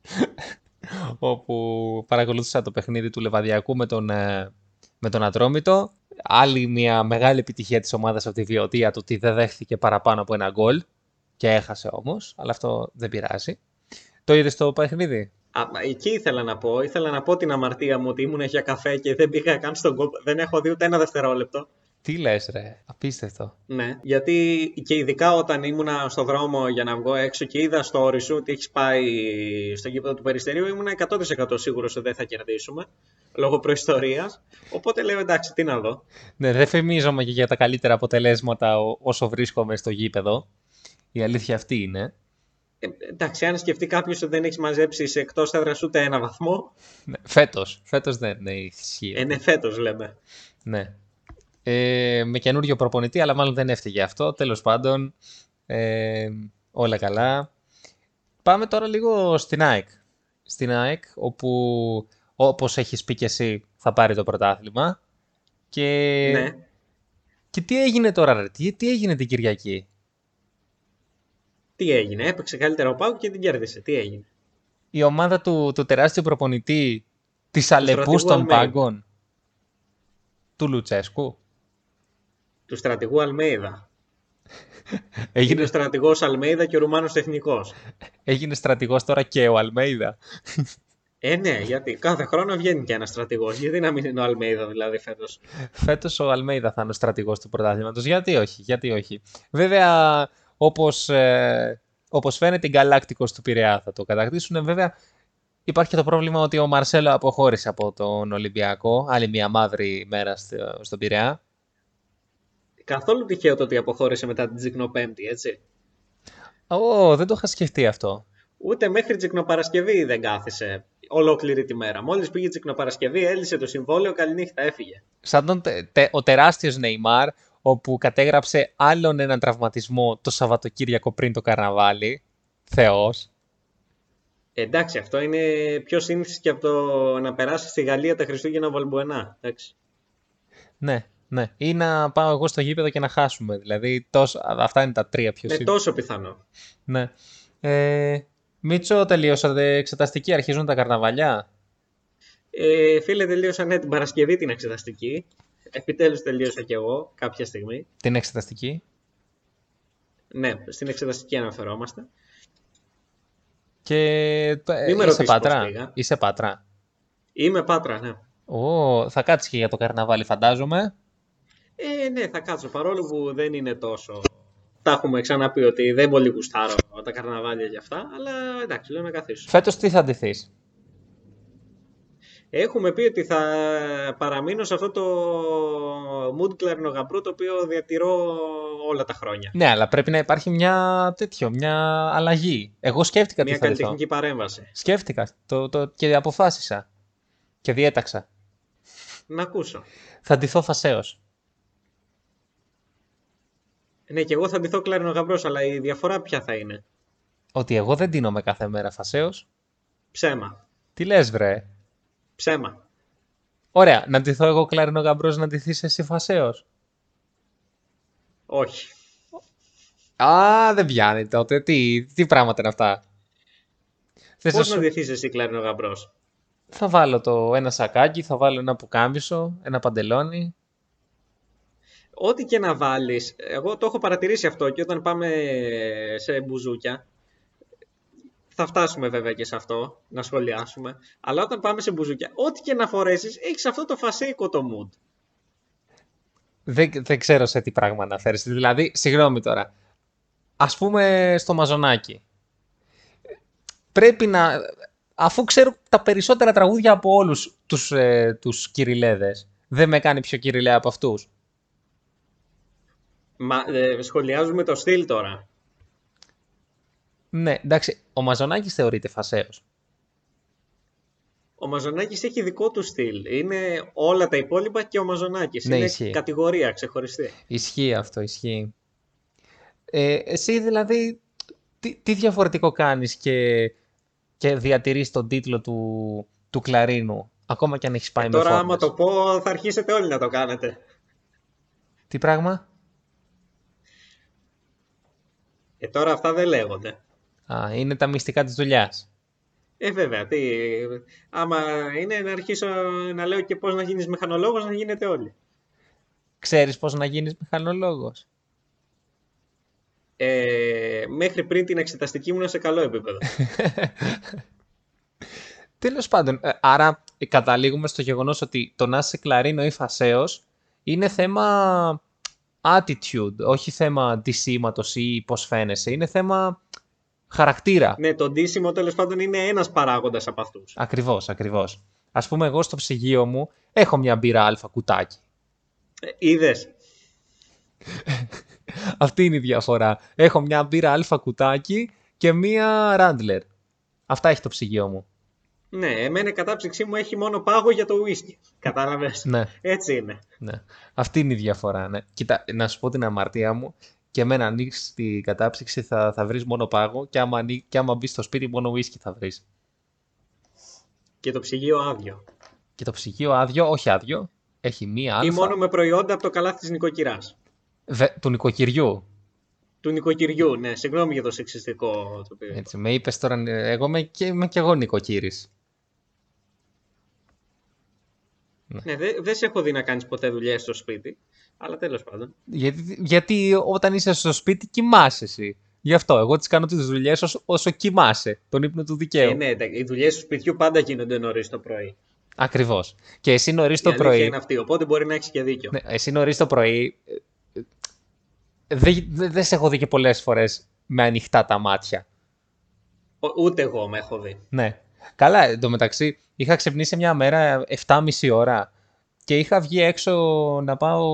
*laughs* όπου παρακολούθησα το παιχνίδι του Λεβαδιακού με τον, ε, με τον Ατρόμητο. Άλλη μια μεγάλη επιτυχία της ομάδας από τη βιωτεία του ότι δεν δέχθηκε παραπάνω από ένα γκολ και έχασε όμως, αλλά αυτό δεν πειράζει. Το είδες το παιχνίδι; Α, μα εκεί ήθελα να πω. Ήθελα να πω την αμαρτία μου ότι ήμουν για καφέ και δεν πήγα καν στον κόπο. Δεν έχω δει ούτε ένα δευτερόλεπτο. Τι λες ρε, απίστευτο. Ναι, γιατί και ειδικά όταν ήμουνα στο δρόμο για να βγω έξω και είδα στο όρι σου ότι έχεις πάει στο γήπεδο του Περιστερίου, ήμουνα 100% σίγουρος ότι δεν θα κερδίσουμε λόγω προϊστορίας. Οπότε λέω εντάξει, τι να δω. Ναι, δεν φημίζομαι και για τα καλύτερα αποτελέσματα ό- όσο βρίσκομαι στο γήπεδο. Η αλήθεια αυτή είναι. Ε, εντάξει, αν σκεφτεί κάποιος ότι δεν έχεις μαζέψει σε εκτός έδρας ούτε ένα βαθμό, Ναι, φέτος, φέτος δεν ναι, ισχύει. ε, ναι, φέτος λέμε. Ναι. Ε, με καινούριο προπονητή, αλλά μάλλον δεν έφταιγε αυτό. Τέλος πάντων, ε, όλα καλά. Πάμε τώρα λίγο στην ΑΕΚ. Στην ΑΕΚ, όπου όπως έχεις πει και εσύ, θα πάρει το πρωτάθλημα. Και, Ναι. και τι έγινε τώρα, ρε, τι, τι έγινε την Κυριακή; Τι έγινε, έπαιξε καλύτερα ο Πάου και την κέρδισε. Τι έγινε; Η ομάδα του, του τεράστιου προπονητή της Αλεπούς στρατηγού των Αλμέιδα. Πάγκων, του Λουτσέσκου, Του στρατηγού Αλμέιδα. *laughs* Είναι έγινε, ο στρατηγός Αλμέιδα και ο Ρουμάνος τεχνικό. έγινε στρατηγός τώρα και ο Αλμέιδα. Ε, ναι, γιατί κάθε χρόνο βγαίνει και ένας στρατηγός. Γιατί να μην είναι ο Αλμέιδα δηλαδή φέτος; Φέτος ο Αλμέιδα θα είναι ο στρατηγός του πρωτάθληματος. Γιατί όχι, γιατί όχι. Βέβαια, όπως, ε, όπως φαίνεται, η Γκαλάκτικος του Πειραιά θα το κατακτήσουν. Βέβαια, υπάρχει και το πρόβλημα ότι ο Μαρσέλο αποχώρησε από τον Ολυμπιακό. Άλλη μια μαύρη μέρα στο, στον Πειραιά. Καθόλου τυχαίο το ότι αποχώρησε μετά την Τζικνοπέμπτη, έτσι. Ω, δεν το είχα σκεφτεί αυτό. Ούτε μέχρι Τζικνοπαρασκευή δεν κάθισε ολόκληρη τη μέρα. Μόλις πήγε Τζικνοπαρασκευή, έλυσε το συμβόλαιο, καληνύχτα, έφυγε. Σαν τον, τε- τε- ο τεράστιος Νεϊμάρ, όπου κατέγραψε άλλον έναν τραυματισμό το Σαββατοκύριακο πριν το καρναβάλι. Θεός. Ε, εντάξει, αυτό είναι πιο σύνηθι και από το να περάσει στη Γαλλία τα Χριστούγεννα Βαλμπουενά. Εντάξει. Ναι, ναι. Ή να πάω εγώ στο γήπεδο και να χάσουμε. Δηλαδή, τόσο, αυτά είναι τα τρία πιο Είναι σίγουρα. τόσο πιθανό. Ναι. Ε, Μίτσο, τελείωσατε εξεταστική, αρχίζουν τα καρναβαλιά; Ε, φίλε, τελείωσα ναι, την Παρασκευή την εξεταστική. Επιτέλους τελείωσα κι εγώ κάποια στιγμή. Την εξεταστική; Ναι, στην εξεταστική αναφερόμαστε. Και ε, Μη με είσαι ρωτήσεις πάτρα. πώς πήγα. Είσαι πάτρα. Είμαι Πάτρα, ναι. Ω, θα κάτσεις και για το καρναβάλι φαντάζομαι. Ε, ναι, θα κάτσω παρόλο που δεν είναι τόσο. Τα έχουμε ξαναπεί ότι δεν πολύ γουστάρω τα καρναβάλια και αυτά, αλλά εντάξει, λέω να καθίσω. Φέτος τι θα ντυθείς; Έχουμε πει ότι θα παραμείνω σε αυτό το mood κλαρινογαμπρού το οποίο διατηρώ όλα τα χρόνια. Ναι, αλλά πρέπει να υπάρχει μια τέτοιο, μια αλλαγή. Εγώ σκέφτηκα τι Μια θα ντυθώ. καλλιτεχνική παρέμβαση. Σκέφτηκα το, το, και αποφάσισα. Και διέταξα. Να ακούσω. Θα ντυθώ φασέως. Ναι, και εγώ θα ντυθώ κλαρινογαμπρός, αλλά η διαφορά ποια θα είναι; Ότι εγώ δεν ντύνομαι κάθε μέρα φασέως. Ψέμα. Τι λες βρε; Ψέμα. Ωραία, να ντυθώ εγώ κλαρινό γαμπρός, να ντυθείς εσύ φασέως; Όχι. Α, δεν πιάνει τότε. Τι, τι πράγματα είναι αυτά; Θες Πώς να να σου... ντυθείς εσύ κλαρινογαμπρός. Θα βάλω το ένα σακάκι, θα βάλω ένα πουκάμισο, ένα παντελόνι. Ό,τι και να βάλεις, εγώ το έχω παρατηρήσει αυτό και όταν πάμε σε μπουζούκια, θα φτάσουμε βέβαια και σε αυτό, να σχολιάσουμε, αλλά όταν πάμε σε μπουζούκια, ό,τι και να φορέσεις, έχεις αυτό το φασέικο το mood. Δεν, δεν ξέρω σε τι πράγμα αναφέρεσαι. Δηλαδή, συγγνώμη τώρα. Ας πούμε στο μαζονάκι. Πρέπει να... Αφού ξέρω τα περισσότερα τραγούδια από όλους τους, ε, τους κυριλέδες, δεν με κάνει πιο κυριλέα από αυτούς. Μα ε, σχολιάζουμε το στυλ τώρα. Ναι, εντάξει, ο Μαζονάκης θεωρείται φασέος. Ο Μαζονάκης έχει δικό του στυλ. Είναι όλα τα υπόλοιπα και ο Μαζονάκης. Ναι, είναι ισχύει. κατηγορία ξεχωριστή. Ισχύει αυτό, ισχύει. Ε, εσύ δηλαδή, τι, τι διαφορετικό κάνεις και, και διατηρείς τον τίτλο του, του Κλαρίνου, ακόμα και αν έχεις πάει Ε, με τώρα φόρμες; άμα το πω θα αρχίσετε όλοι να το κάνετε. Τι πράγμα; Ε, τώρα αυτά δεν λέγονται. Α, είναι τα μυστικά της δουλειάς. Ε, βέβαια, τι... άμα είναι να αρχίσω να λέω και πώς να γίνεις μηχανολόγος, να γίνετε όλοι. Ξέρεις πώς να γίνεις μηχανολόγος; Ε, μέχρι πριν την εξεταστική ήμουν σε καλό επίπεδο. *laughs* Τέλος πάντων, ε, άρα ε, καταλήγουμε στο γεγονός ότι το να είσαι κλαρίνο ή φασέος είναι θέμα attitude, όχι θέμα αντισήματος ή πώς φαίνεσαι. Είναι θέμα χαρακτήρα. Ναι, το ντύσιμο τέλος πάντων είναι ένας παράγοντας από αυτούς. Ακριβώς, ακριβώς. Ας πούμε εγώ στο ψυγείο μου έχω μια μπύρα αλφα κουτάκι. Είδες. *laughs* Αυτή είναι η διαφορά. Έχω μια μπύρα αλφα κουτάκι και μια ράντλερ. Αυτά έχει το ψυγείο μου. Ναι, εμένα η κατάψυξή μου έχει μόνο πάγο για το ουίσκι. Κατάλαβες; Ναι. Έτσι είναι. Ναι. Αυτή είναι η διαφορά. Ναι. Κοίτα, να σου πω την αμαρτία μου. Και εμένα ανοίξεις την κατάψυξη θα, θα βρεις μόνο πάγο. Και άμα, ανοί- και άμα μπεις στο σπίτι, μόνο ουίσκι θα βρεις. Και το ψυγείο άδειο. Και το ψυγείο άδειο, όχι άδειο. Έχει μία αλφα. Ή μόνο με προϊόντα από το καλάθι της νοικοκυράς. Βε- του νοικοκυριού. Του νοικοκυριού, ναι. Συγγνώμη για το σεξιστικό το οποίο. Έτσι, με είπες τώρα, ε, εγώ είμαι και, είμαι και εγώ νοικοκύρης. Ναι, δεν δεν σε έχω δει να κάνεις ποτέ δουλειές στο σπίτι. Αλλά τέλος πάντων. Γιατί, γιατί όταν είσαι στο σπίτι κοιμάσαι εσύ. Γι' αυτό, εγώ τις κάνω τις δουλειές όσο, όσο κοιμάσαι, τον ύπνο του δικαίου. Ε, ναι, τα- οι δουλειές του σπιτιού πάντα γίνονται νωρίς το πρωί. Ακριβώς. Και εσύ νωρίς το η αλήθεια πρωί, είναι αυτή. Οπότε μπορεί να έχεις και δίκιο. ναι, εσύ νωρίς το πρωί, ε, ε, δεν δεν- δεν σε έχω δει και πολλές φορές με ανοιχτά τα μάτια. Ο- Ούτε εγώ με έχω δει. Ναι. Καλά, εντωμεταξύ είχα ξυπνήσει μια μέρα 7.30 ώρα και είχα βγει έξω να πάω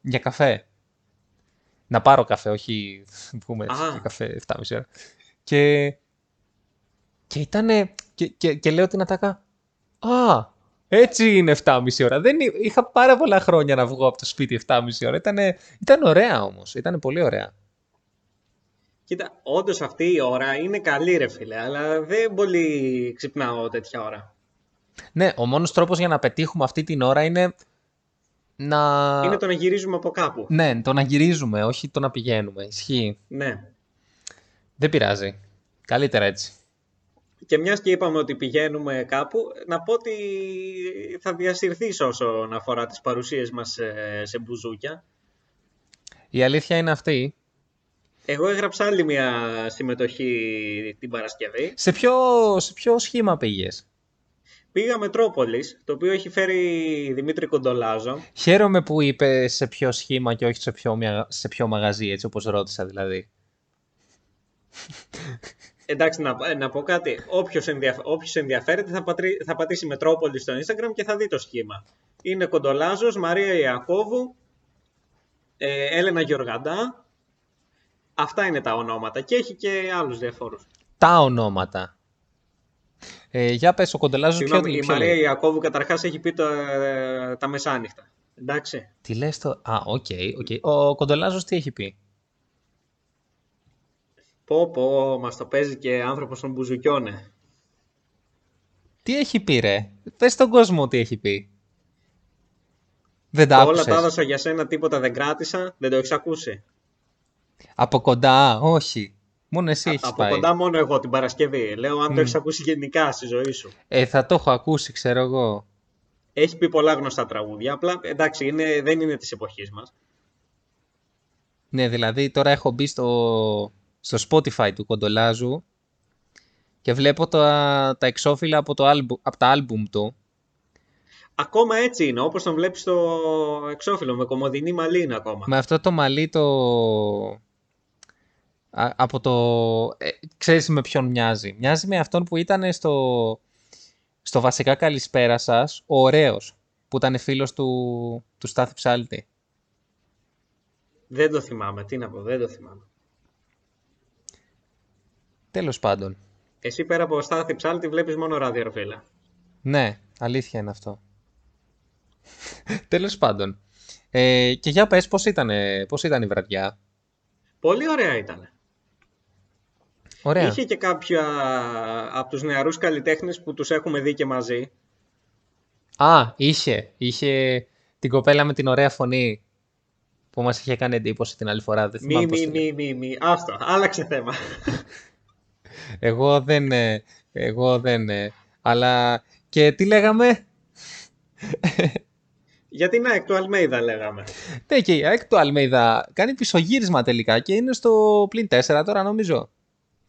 για καφέ. Να πάρω καφέ, όχι βγούμε έτσι, Α. για καφέ 7.30 ώρα. Και, και ήτανε, και, και, και λέω την ατάκα, α, έτσι είναι 7.30 ώρα. Δεν, εί- είχα πάρα πολλά χρόνια να βγω από το σπίτι 7.30 ώρα. Ήτανε, ήταν ωραία όμως, ήταν πολύ ωραία. Κοίτα, όντως αυτή η ώρα είναι καλή, ρε φίλε, αλλά δεν πολύ ξυπνάω τέτοια ώρα. Ναι, ο μόνος τρόπος για να πετύχουμε αυτή την ώρα είναι να... Είναι το να γυρίζουμε από κάπου. Ναι, το να γυρίζουμε, όχι το να πηγαίνουμε. Ισχύει. Ναι. Δεν πειράζει. Καλύτερα έτσι. Και μιας και είπαμε ότι πηγαίνουμε κάπου, να πω ότι θα διασυρθείς όσον αφορά τις παρουσίες μας σε, σε μπουζούκια. Η αλήθεια είναι αυτή. Εγώ έγραψα άλλη μια συμμετοχή την Παρασκευή. Σε ποιο, σε ποιο σχήμα πήγες; Πήγα Μετρόπολης, το οποίο έχει φέρει Δημήτρη Κοντολάζο. Χαίρομαι που είπες σε ποιο σχήμα και όχι σε ποιο, μια- σε ποιο μαγαζί, έτσι όπως ρώτησα δηλαδή. Εντάξει, να, να πω κάτι. Όποιος, ενδιαφ... Όποιος ενδιαφέρεται θα, πατρί... θα πατήσει Μετρόπολη στο Instagram και θα δει το σχήμα. Είναι Κοντολάζος, Μαρία Ιακώβου, ε, Έλενα Γιοργαντά. Αυτά είναι τα ονόματα και έχει και άλλους διαφόρους. Τα ονόματα. Ε, για πες, ο Κοντελάζος ποιο, Συγγνώμη, η ποιο Μαρία λέει. Ιακώβου καταρχάς έχει πει τα, τα μεσάνυχτα. Εντάξει. Τι λες το... Α, οκ, οκ. Ο Κοντελάζος τι έχει πει; Πω πω, μας το παίζει και άνθρωπος των μπουζουκιώνε. Τι έχει πει ρε; Πες στον κόσμο τι έχει πει. Δεν τα Όλα άκουσες. τα έδωσα για σένα, τίποτα δεν κράτησα. Δεν το έχεις ακούσει. Από κοντά, όχι. Μόνο εσύ έχεις Από πάει. κοντά μόνο εγώ την Παρασκευή. Λέω αν το έχεις ακούσει γενικά στη ζωή σου. Ε, θα το έχω ακούσει, ξέρω εγώ. Έχει πει πολλά γνωστά τραγούδια. Απλά εντάξει, είναι, δεν είναι της εποχής μας. Ναι, δηλαδή τώρα έχω μπει στο, στο Spotify του Κοντολάζου και βλέπω τα, τα εξώφυλλα από, το άλμπου, από τα άλμπουμ του. Ακόμα έτσι είναι, όπως τον βλέπεις στο εξώφυλλο, με κομμωδινή μαλλί είναι ακόμα. Με αυτό το μαλλί το... Α, από το... Ε, ξέρεις με ποιον μοιάζει. Μοιάζει με αυτόν που ήταν στο, στο βασικά καλησπέρα σας, ο ωραίος, που ήταν φίλος του, του Στάθη Ψάλτη. Δεν το θυμάμαι, τι να πω, δεν το θυμάμαι. Τέλος πάντων. Εσύ πέρα από Στάθη Ψάλτη βλέπεις μόνο ράδιο, ρε φίλε. Ναι, αλήθεια είναι αυτό. *laughs* Τέλος πάντων. Ε, και για πες πώς ήταν, πώς ήταν η βραδιά; Πολύ ωραία ήταν. Ωραία. Είχε και κάποια από τους νεαρούς καλλιτέχνες που τους έχουμε δει και μαζί. Α, είχε. Είχε την κοπέλα με την ωραία φωνή που μας είχε κάνει εντύπωση την άλλη φορά. Δεν Μη, θυμάμαι πώς μη, τη λέει. μη, μη, μη. Αυτό, άλλαξε θέμα. *laughs* Εγώ δεν... ε, Εγώ δεν... ε, Αλλά... Και τι λέγαμε; *laughs* Για την ΑΕΚ του Αλμέιδα λέγαμε. Ναι, και η ΑΕΚ του Αλμέιδα κάνει πισωγύρισμα τελικά και είναι στο πλην 4 τώρα νομίζω.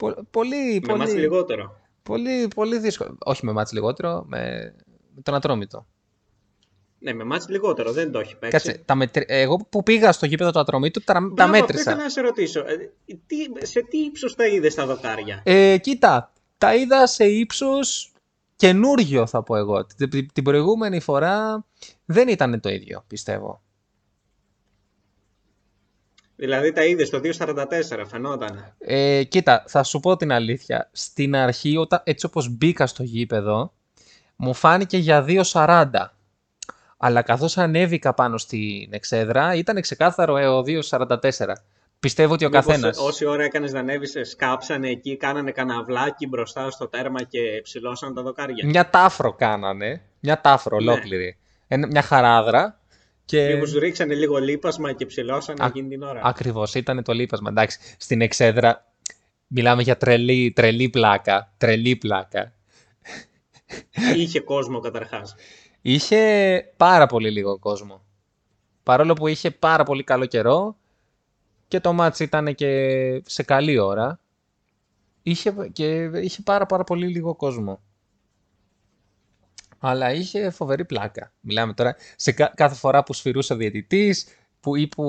Πο- Πολύ, Με μας πολύ, λιγότερο. πολύ, πολύ δύσκολο. Όχι με μάτς λιγότερο, με, με τον Ατρόμητο. Ναι, με μάτς λιγότερο, δεν το έχει παίξει. Κάτσε, τα μετρη... εγώ που πήγα στο γήπεδο του Ατρομήτου τα, τα Μπράβο, αυτό μέτρησα. ήθελα να σε ρωτήσω. Ε, τι, σε τι ύψος τα είδες τα δοκάρια; Ε, κοίτα, τα είδα σε ύψος καινούργιο θα πω εγώ. Την, την- την προηγούμενη φορά δεν ήταν το ίδιο, πιστεύω. Δηλαδή τα είδες στο 2.44, φαινόταν. Ε, κοίτα, θα σου πω την αλήθεια. Στην αρχή, όταν, έτσι όπως μπήκα στο γήπεδο, μου φάνηκε για 2.40. Αλλά καθώς ανέβηκα πάνω στην εξέδρα, ήταν ξεκάθαρο ε, ο 2.44. Πιστεύω ότι ο Μήπως καθένας... Όση ώρα έκανες να ανέβεις, σκάψανε εκεί, κάνανε κανένα βλάκι μπροστά στο τέρμα και ψηλώσαν τα δοκάρια. Μια τάφρο κάνανε, μια τάφρο Ναι. ολόκληρη. Ένα- μια χαράδρα. Και... Μήπως ρίξανε λίγο λίπασμα και ψηλώσανε Α- εκείνη την ώρα. Ακριβώς, ήταν το λείπασμα. Εντάξει, στην εξέδρα μιλάμε για τρελή, τρελή πλάκα. Τρελή πλάκα. Είχε κόσμο καταρχάς. Είχε πάρα πολύ λίγο κόσμο. Παρόλο που είχε πάρα πολύ καλό καιρό και το μάτς ήταν και σε καλή ώρα, είχε, και είχε πάρα πάρα πολύ λίγο κόσμο. Αλλά είχε φοβερή πλάκα. Μιλάμε τώρα σε κα- κάθε φορά που σφυρούσε ο διαιτητής που, ή που,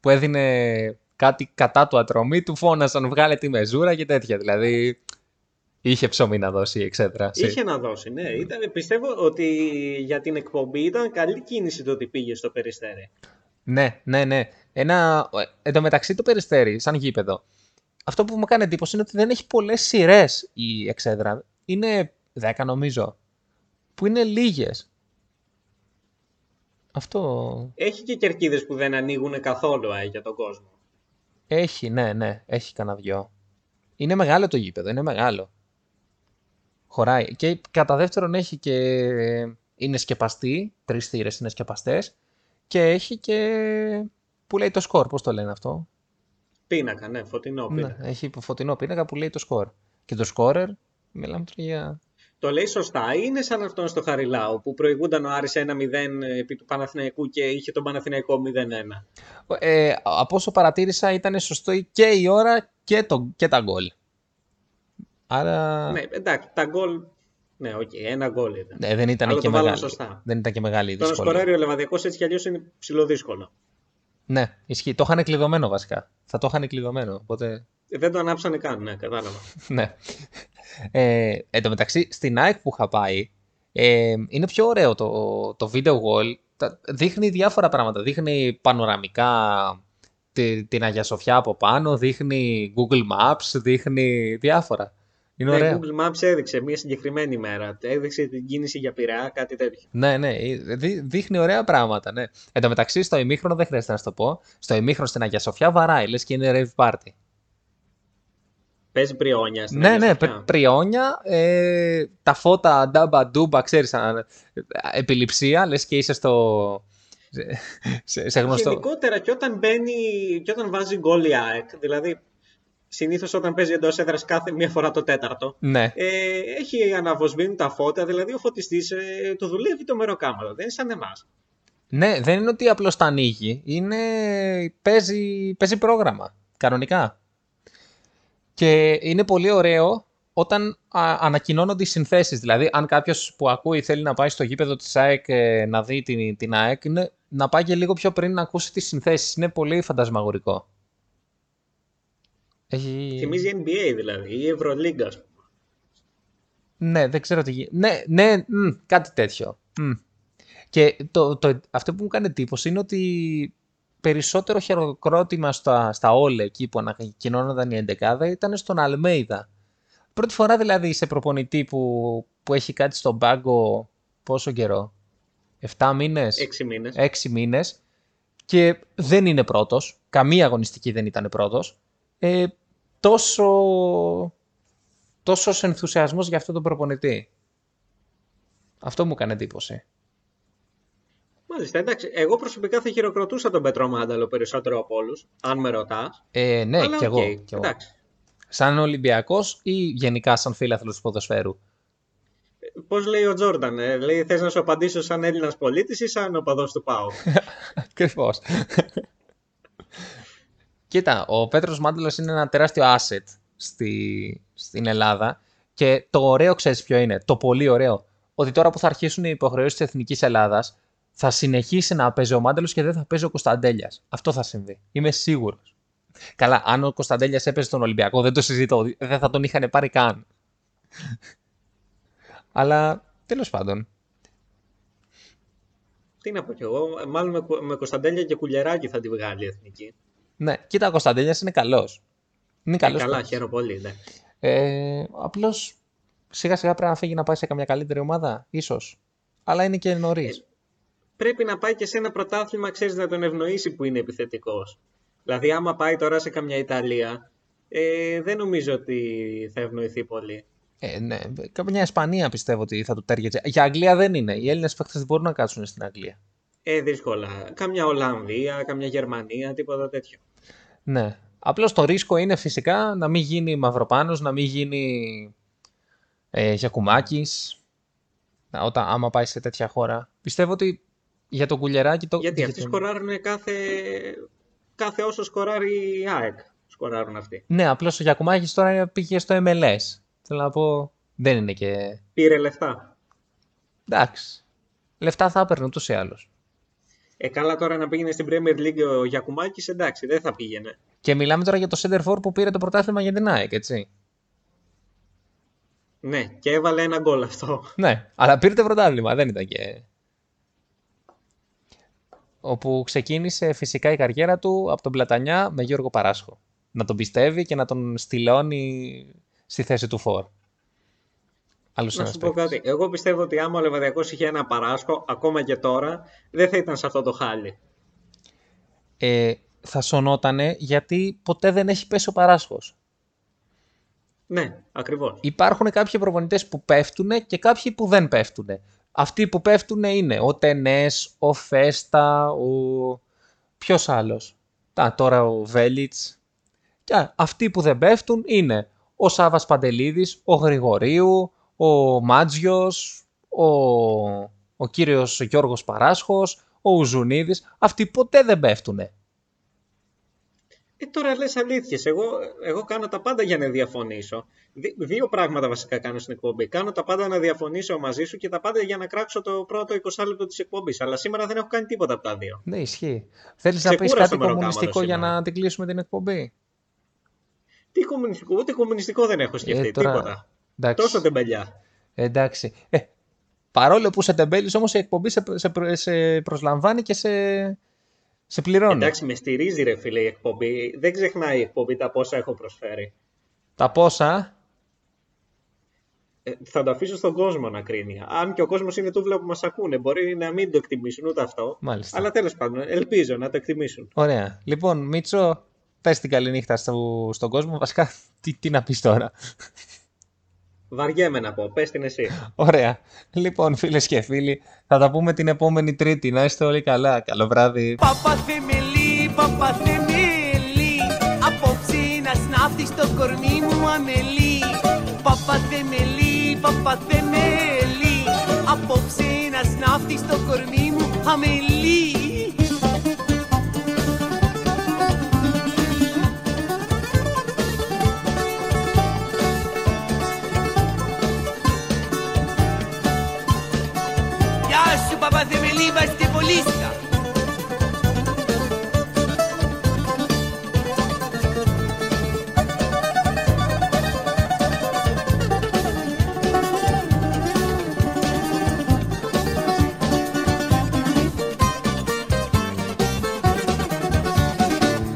που έδινε κάτι κατά του ατρωμί του φώνασαν βγάλε τη μεζούρα και τέτοια. Δηλαδή είχε ψωμί να δώσει η εξέδρα. σε- Είχε να δώσει, ναι. Ήταν, πιστεύω ότι για την εκπομπή ήταν καλή κίνηση το ότι πήγε στο περιστέρι. Ναι, ναι, ναι. Ένα, εν τω μεταξύ το περιστέρι, σαν γήπεδο. Αυτό που μου κάνει εντύπωση είναι ότι δεν έχει πολλές σειρές η εξέδρα. Είναι 10 νομίζω. Που είναι λίγες. Αυτό Έχει και κερκίδες που δεν ανοίγουν καθόλου ε, για τον κόσμο. έχει, ναι, ναι. Έχει κανένα δυο. Είναι μεγάλο το γήπεδο, είναι μεγάλο. Χωράει. Και κατά δεύτερον έχει και... Είναι σκεπαστή, τρεις θύρες είναι σκεπαστές. Και έχει και... Που λέει το σκορ, πώς το λένε αυτό; Πίνακα, ναι, φωτεινό πίνακα. Ναι, έχει φωτεινό πίνακα που λέει το σκορ. Και το σκόρερ, μιλάμε τώρα για. Το λέει σωστά. Είναι σαν αυτόν στο Χαριλάου που προηγούνταν ο Άρης 1-0 επί του Παναθηναϊκού και είχε τον Παναθηναϊκό 0-1. Ε, από όσο παρατήρησα ήταν σωστό και η ώρα και, το, και τα γκολ. Άρα Ναι, εντάξει, τα γκολ. Ναι, οκ, ένα γκολ ήταν. ναι, δεν, ήταν Αλλά και το βάλανε μεγάλη, σωστά. δεν ήταν και μεγάλη η Το να δυσκολία. σκοράρει ο Λεβαδειακός έτσι κι αλλιώς είναι ψιλοδύσκολο. Ναι, ισχύει. Το είχαν κλειδωμένο βασικά. Θα το είχαν κλειδωμένο. Οπότε. Ε, Δεν το ανάψανε καν, ναι, κατάλαβα. ναι. Ε, εν τω μεταξύ, στην ΑΕΚ που είχα πάει, ε, είναι πιο ωραίο το, το video wall. Τα- Δείχνει διάφορα πράγματα. Δείχνει πανοραμικά τη- την Αγία Σοφιά από πάνω, δείχνει Google Maps, δείχνει διάφορα. Είναι Ναι, ωραίο. Google Maps έδειξε μια συγκεκριμένη μέρα. Έδειξε την κίνηση για Πειραιά, κάτι τέτοιο. Ναι, ναι, ε, δεί- δείχνει ωραία πράγματα, ναι. Εν τω μεταξύ, στο ημίχρονο δεν χρειάζεται να σου το πω. Στο ημίχρονο στην Αγία Σοφιά βαράει, λες και είναι rave party. Παίζει πριόνια στην Ναι, Αγία ναι, Σοφιά. πρι- πριόνια, ε, τα φώτα ντάμπα ντούμπα, ξέρεις, α, επιληψία, λες και είσαι στο... σε, σε, σε γνωστό... Γενικότερα και όταν μπαίνει και όταν βάζει γκολ η ΑΕΚ, δηλαδή συνήθως όταν παίζει εντός έδρας κάθε μία φορά το τέταρτο, Ναι, ε, έχει αναβοσβήνει τα φώτα, δηλαδή ο φωτιστής ε, το δουλεύει το μεροκάματο. Δεν είναι σαν εμάς. ναι, δεν είναι ότι απλώς τα ανοίγει, είναι... Παίζει, παίζει πρόγραμμα, κανονικά. Και είναι πολύ ωραίο όταν α, ανακοινώνονται οι συνθέσεις. Δηλαδή, αν κάποιος που ακούει θέλει να πάει στο γήπεδο της ΑΕΚ ε, να δει την, την ΑΕΚ, είναι να πάει και λίγο πιο πριν να ακούσει τις συνθέσεις. Είναι πολύ φαντασμαγορικό. Έχει... Θυμίζει NBA δηλαδή, ή Ευρωλίγκα. ας πούμε. Ναι, δεν ξέρω τι γίνεται. Ναι, ναι, μ, κάτι τέτοιο. Μ. Και το, το, αυτό που μου κάνει εντύπωση είναι ότι περισσότερο χειροκρότημα στα, στα όλα εκεί που ανακοινώνονταν η 11 ήταν στον Αλμέιδα. Πρώτη φορά δηλαδή σε προπονητή που, που έχει κάτι στον πάγκο πόσο καιρό; 7 μήνες; Έξι μήνες. Έξι μήνες και δεν είναι πρώτος. Καμία αγωνιστική δεν ήταν πρώτος. Ε, τόσο, τόσος ενθουσιασμός για αυτόν τον προπονητή. Αυτό μου έκανε εντύπωση. Μάλιστα, εντάξει. Εγώ προσωπικά θα χειροκροτούσα τον Πέτρο Μάνταλο περισσότερο από όλους, αν με ρωτάς. Ε, ναι, Αλλά κι εγώ. οκ, κι εγώ. εντάξει. Σαν Ολυμπιακός ή γενικά σαν φίλαθλος του ποδοσφαίρου; Πώς λέει ο Τζόρνταν, ε, λέει θες να σου απαντήσω σαν Έλληνας πολίτης ή σαν οπαδός του ΠΑΟ; *laughs* Ακριβώς. Κοίτα, ο Πέτρος Μάντελος είναι ένα τεράστιο asset στη, στην Ελλάδα και το ωραίο ξέρεις ποιο είναι, το πολύ ωραίο, ότι τώρα που θα αρχίσουν οι υποχρεώσεις της Εθνικής Ελλάδας, θα συνεχίσει να παίζει ο Μάνταλο και δεν θα παίζει ο Κωνσταντέλιας. Αυτό θα συμβεί. Είμαι σίγουρος. Καλά, αν ο Κωνσταντέλιας έπαιζε στον Ολυμπιακό, δεν το συζητώ. Δεν θα τον είχαν πάρει καν. *laughs* Αλλά τέλος πάντων. Τι να πω κι εγώ, μάλλον με, Κου- με Κωνσταντέλια και Κουλιεράκη θα τη βγάλει η εθνική. Ναι, κοίτα, ο Κωνσταντέλιας είναι καλός. Είναι Ε, καλό. καλά, χαίρομαι πολύ. Ναι. Ε, Απλώς σιγά σιγά πρέπει να φύγει να πάει σε καμιά καλύτερη ομάδα, ίσως. Αλλά είναι και νωρίς. Ε, Πρέπει να πάει και σε ένα πρωτάθλημα, ξέρεις, να τον ευνοήσει που είναι επιθετικός. Δηλαδή, άμα πάει τώρα σε καμιά Ιταλία, ε, δεν νομίζω ότι θα ευνοηθεί πολύ. Ε, ναι, καμιά Ισπανία πιστεύω ότι θα του τέριαζε. Για Αγγλία δεν είναι. Οι Έλληνες παίχτε δεν μπορούν να κάτσουν στην Αγγλία. Ε, δύσκολα. Καμιά Ολλανδία, καμιά Γερμανία, τίποτα τέτοιο. Ναι. Απλώς το ρίσκο είναι φυσικά να μην γίνει Μαυροπάνος, να μην γίνει ε, Γιακουμάκης, να- όταν, άμα πάει σε τέτοια χώρα. Πιστεύω ότι για τον Κουλιεράκη... Το, Γιατί για αυτοί τον- σκοράρουν κάθε, κάθε όσο σκοράρει η ΑΕΚ. Σκοράρουν αυτοί. Ναι, απλώς ο Γιακουμάκης τώρα πήγε στο MLS. Θέλω να πω, δεν είναι και... Πήρε λεφτά. Εντάξει. Λεφτά θα έπαιρνε ούτως ή άλλως. Ε, καλά τώρα να πήγαινε στην Premier League ο Γιακουμάκης, εντάξει, δεν θα πήγαινε. Και μιλάμε τώρα για το Center For που πήρε το πρωτάθλημα για την ΑΕΚ, έτσι. Ναι, και έβαλε ένα γκολ αυτό. Ναι, αλλά πήρε το πρωτάθλημα, δεν ήταν και... Όπου ξεκίνησε φυσικά η καριέρα του από τον Πλατανιά με Γιώργο Παράσχο. Να τον πιστεύει και να τον στυλώνει στη θέση του φόρ. Άλλος Να ένας σου πω παίκτης. κάτι. Εγώ πιστεύω ότι άμα ο Λεβαδιακός είχε ένα παράσκο, ακόμα και τώρα, δεν θα ήταν σε αυτό το χάλι. Ε, θα σωνότανε γιατί ποτέ δεν έχει πέσει ο Παράσχος. Ναι, ακριβώς. Υπάρχουν κάποιοι προπονητές που πέφτουν και κάποιοι που δεν πέφτουν. Αυτοί που πέφτουν είναι ο Τενές, ο Φέστα, ο... Ποιος άλλος. Α, τώρα ο Βέλιτς. Και αυτοί που δεν πέφτουν είναι ο Σάβας Παντελίδης, ο Γρηγορίου, ο Μάτζιος, ο, ο κύριος Γιώργος Παράσχος, ο Ουζουνίδης. Αυτοί ποτέ δεν πέφτουν. Ε, τώρα λες αλήθειες. Εγώ, εγώ κάνω τα πάντα για να διαφωνήσω. Δι- δύο πράγματα βασικά κάνω στην εκπομπή. Κάνω τα πάντα να διαφωνήσω μαζί σου και τα πάντα για να κράξω το πρώτο 20 λεπτό της εκπομπής. Αλλά σήμερα δεν έχω κάνει τίποτα από τα δύο. Ναι, ισχύει. Θέλεις να πεις Ξεκούρασε κάτι με ροκάματο κομμουνιστικό για σήμερα. να την κλείσουμε την εκπομπή; Τι κομμουνιστικό, ούτε κομμουνιστικό δεν έχω σκεφτεί. Ε, τώρα- Τίποτα. Εντάξει. Τόσο τεμπελιά. Εντάξει. Ε, παρόλο που σε τεμπέλεις όμως η εκπομπή σε, σε, προ- σε προσλαμβάνει και σε, σε πληρώνει. Εντάξει, με στηρίζει ρε φίλε η εκπομπή. Δεν ξεχνάει η εκπομπή τα πόσα έχω προσφέρει. Τα πόσα, Ε, θα το αφήσω στον κόσμο να κρίνει. Αν και ο κόσμος είναι τούβλα που μας ακούνε, μπορεί να μην το εκτιμήσουν ούτε αυτό. Μάλιστα. Αλλά τέλος πάντων, ελπίζω να το εκτιμήσουν. ωραία. Λοιπόν, Μίτσο, πες την καλή νύχτα στο, στον κόσμο. Βασικά, τι, τι να πεις τώρα. Βαριέμαι να πω, πες την εσύ. Ωραία. Λοιπόν, φίλες και φίλοι, θα τα πούμε την επόμενη Τρίτη. Να είστε όλοι καλά. Καλό βράδυ. Παπαθεμελή, παπαθεμελή Απόψε να σνάφτεις στο κορμί μου αμελή Παπαθεμελή, παπαθεμελή Απόψε να σνάφτεις στο κορμί μου αμελή Γεια σου παπαθεμελή βαστιβολίστα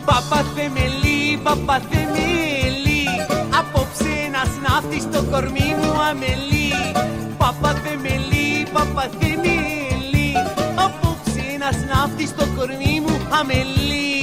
Παπαθεμελή, παπαθεμελή Απόψε να σνάφτεις στο κορμί μου αμελή. Παπαθεμελή, παπαθεμελή Απόψε να σνάφτει στο κορμί μου αμελή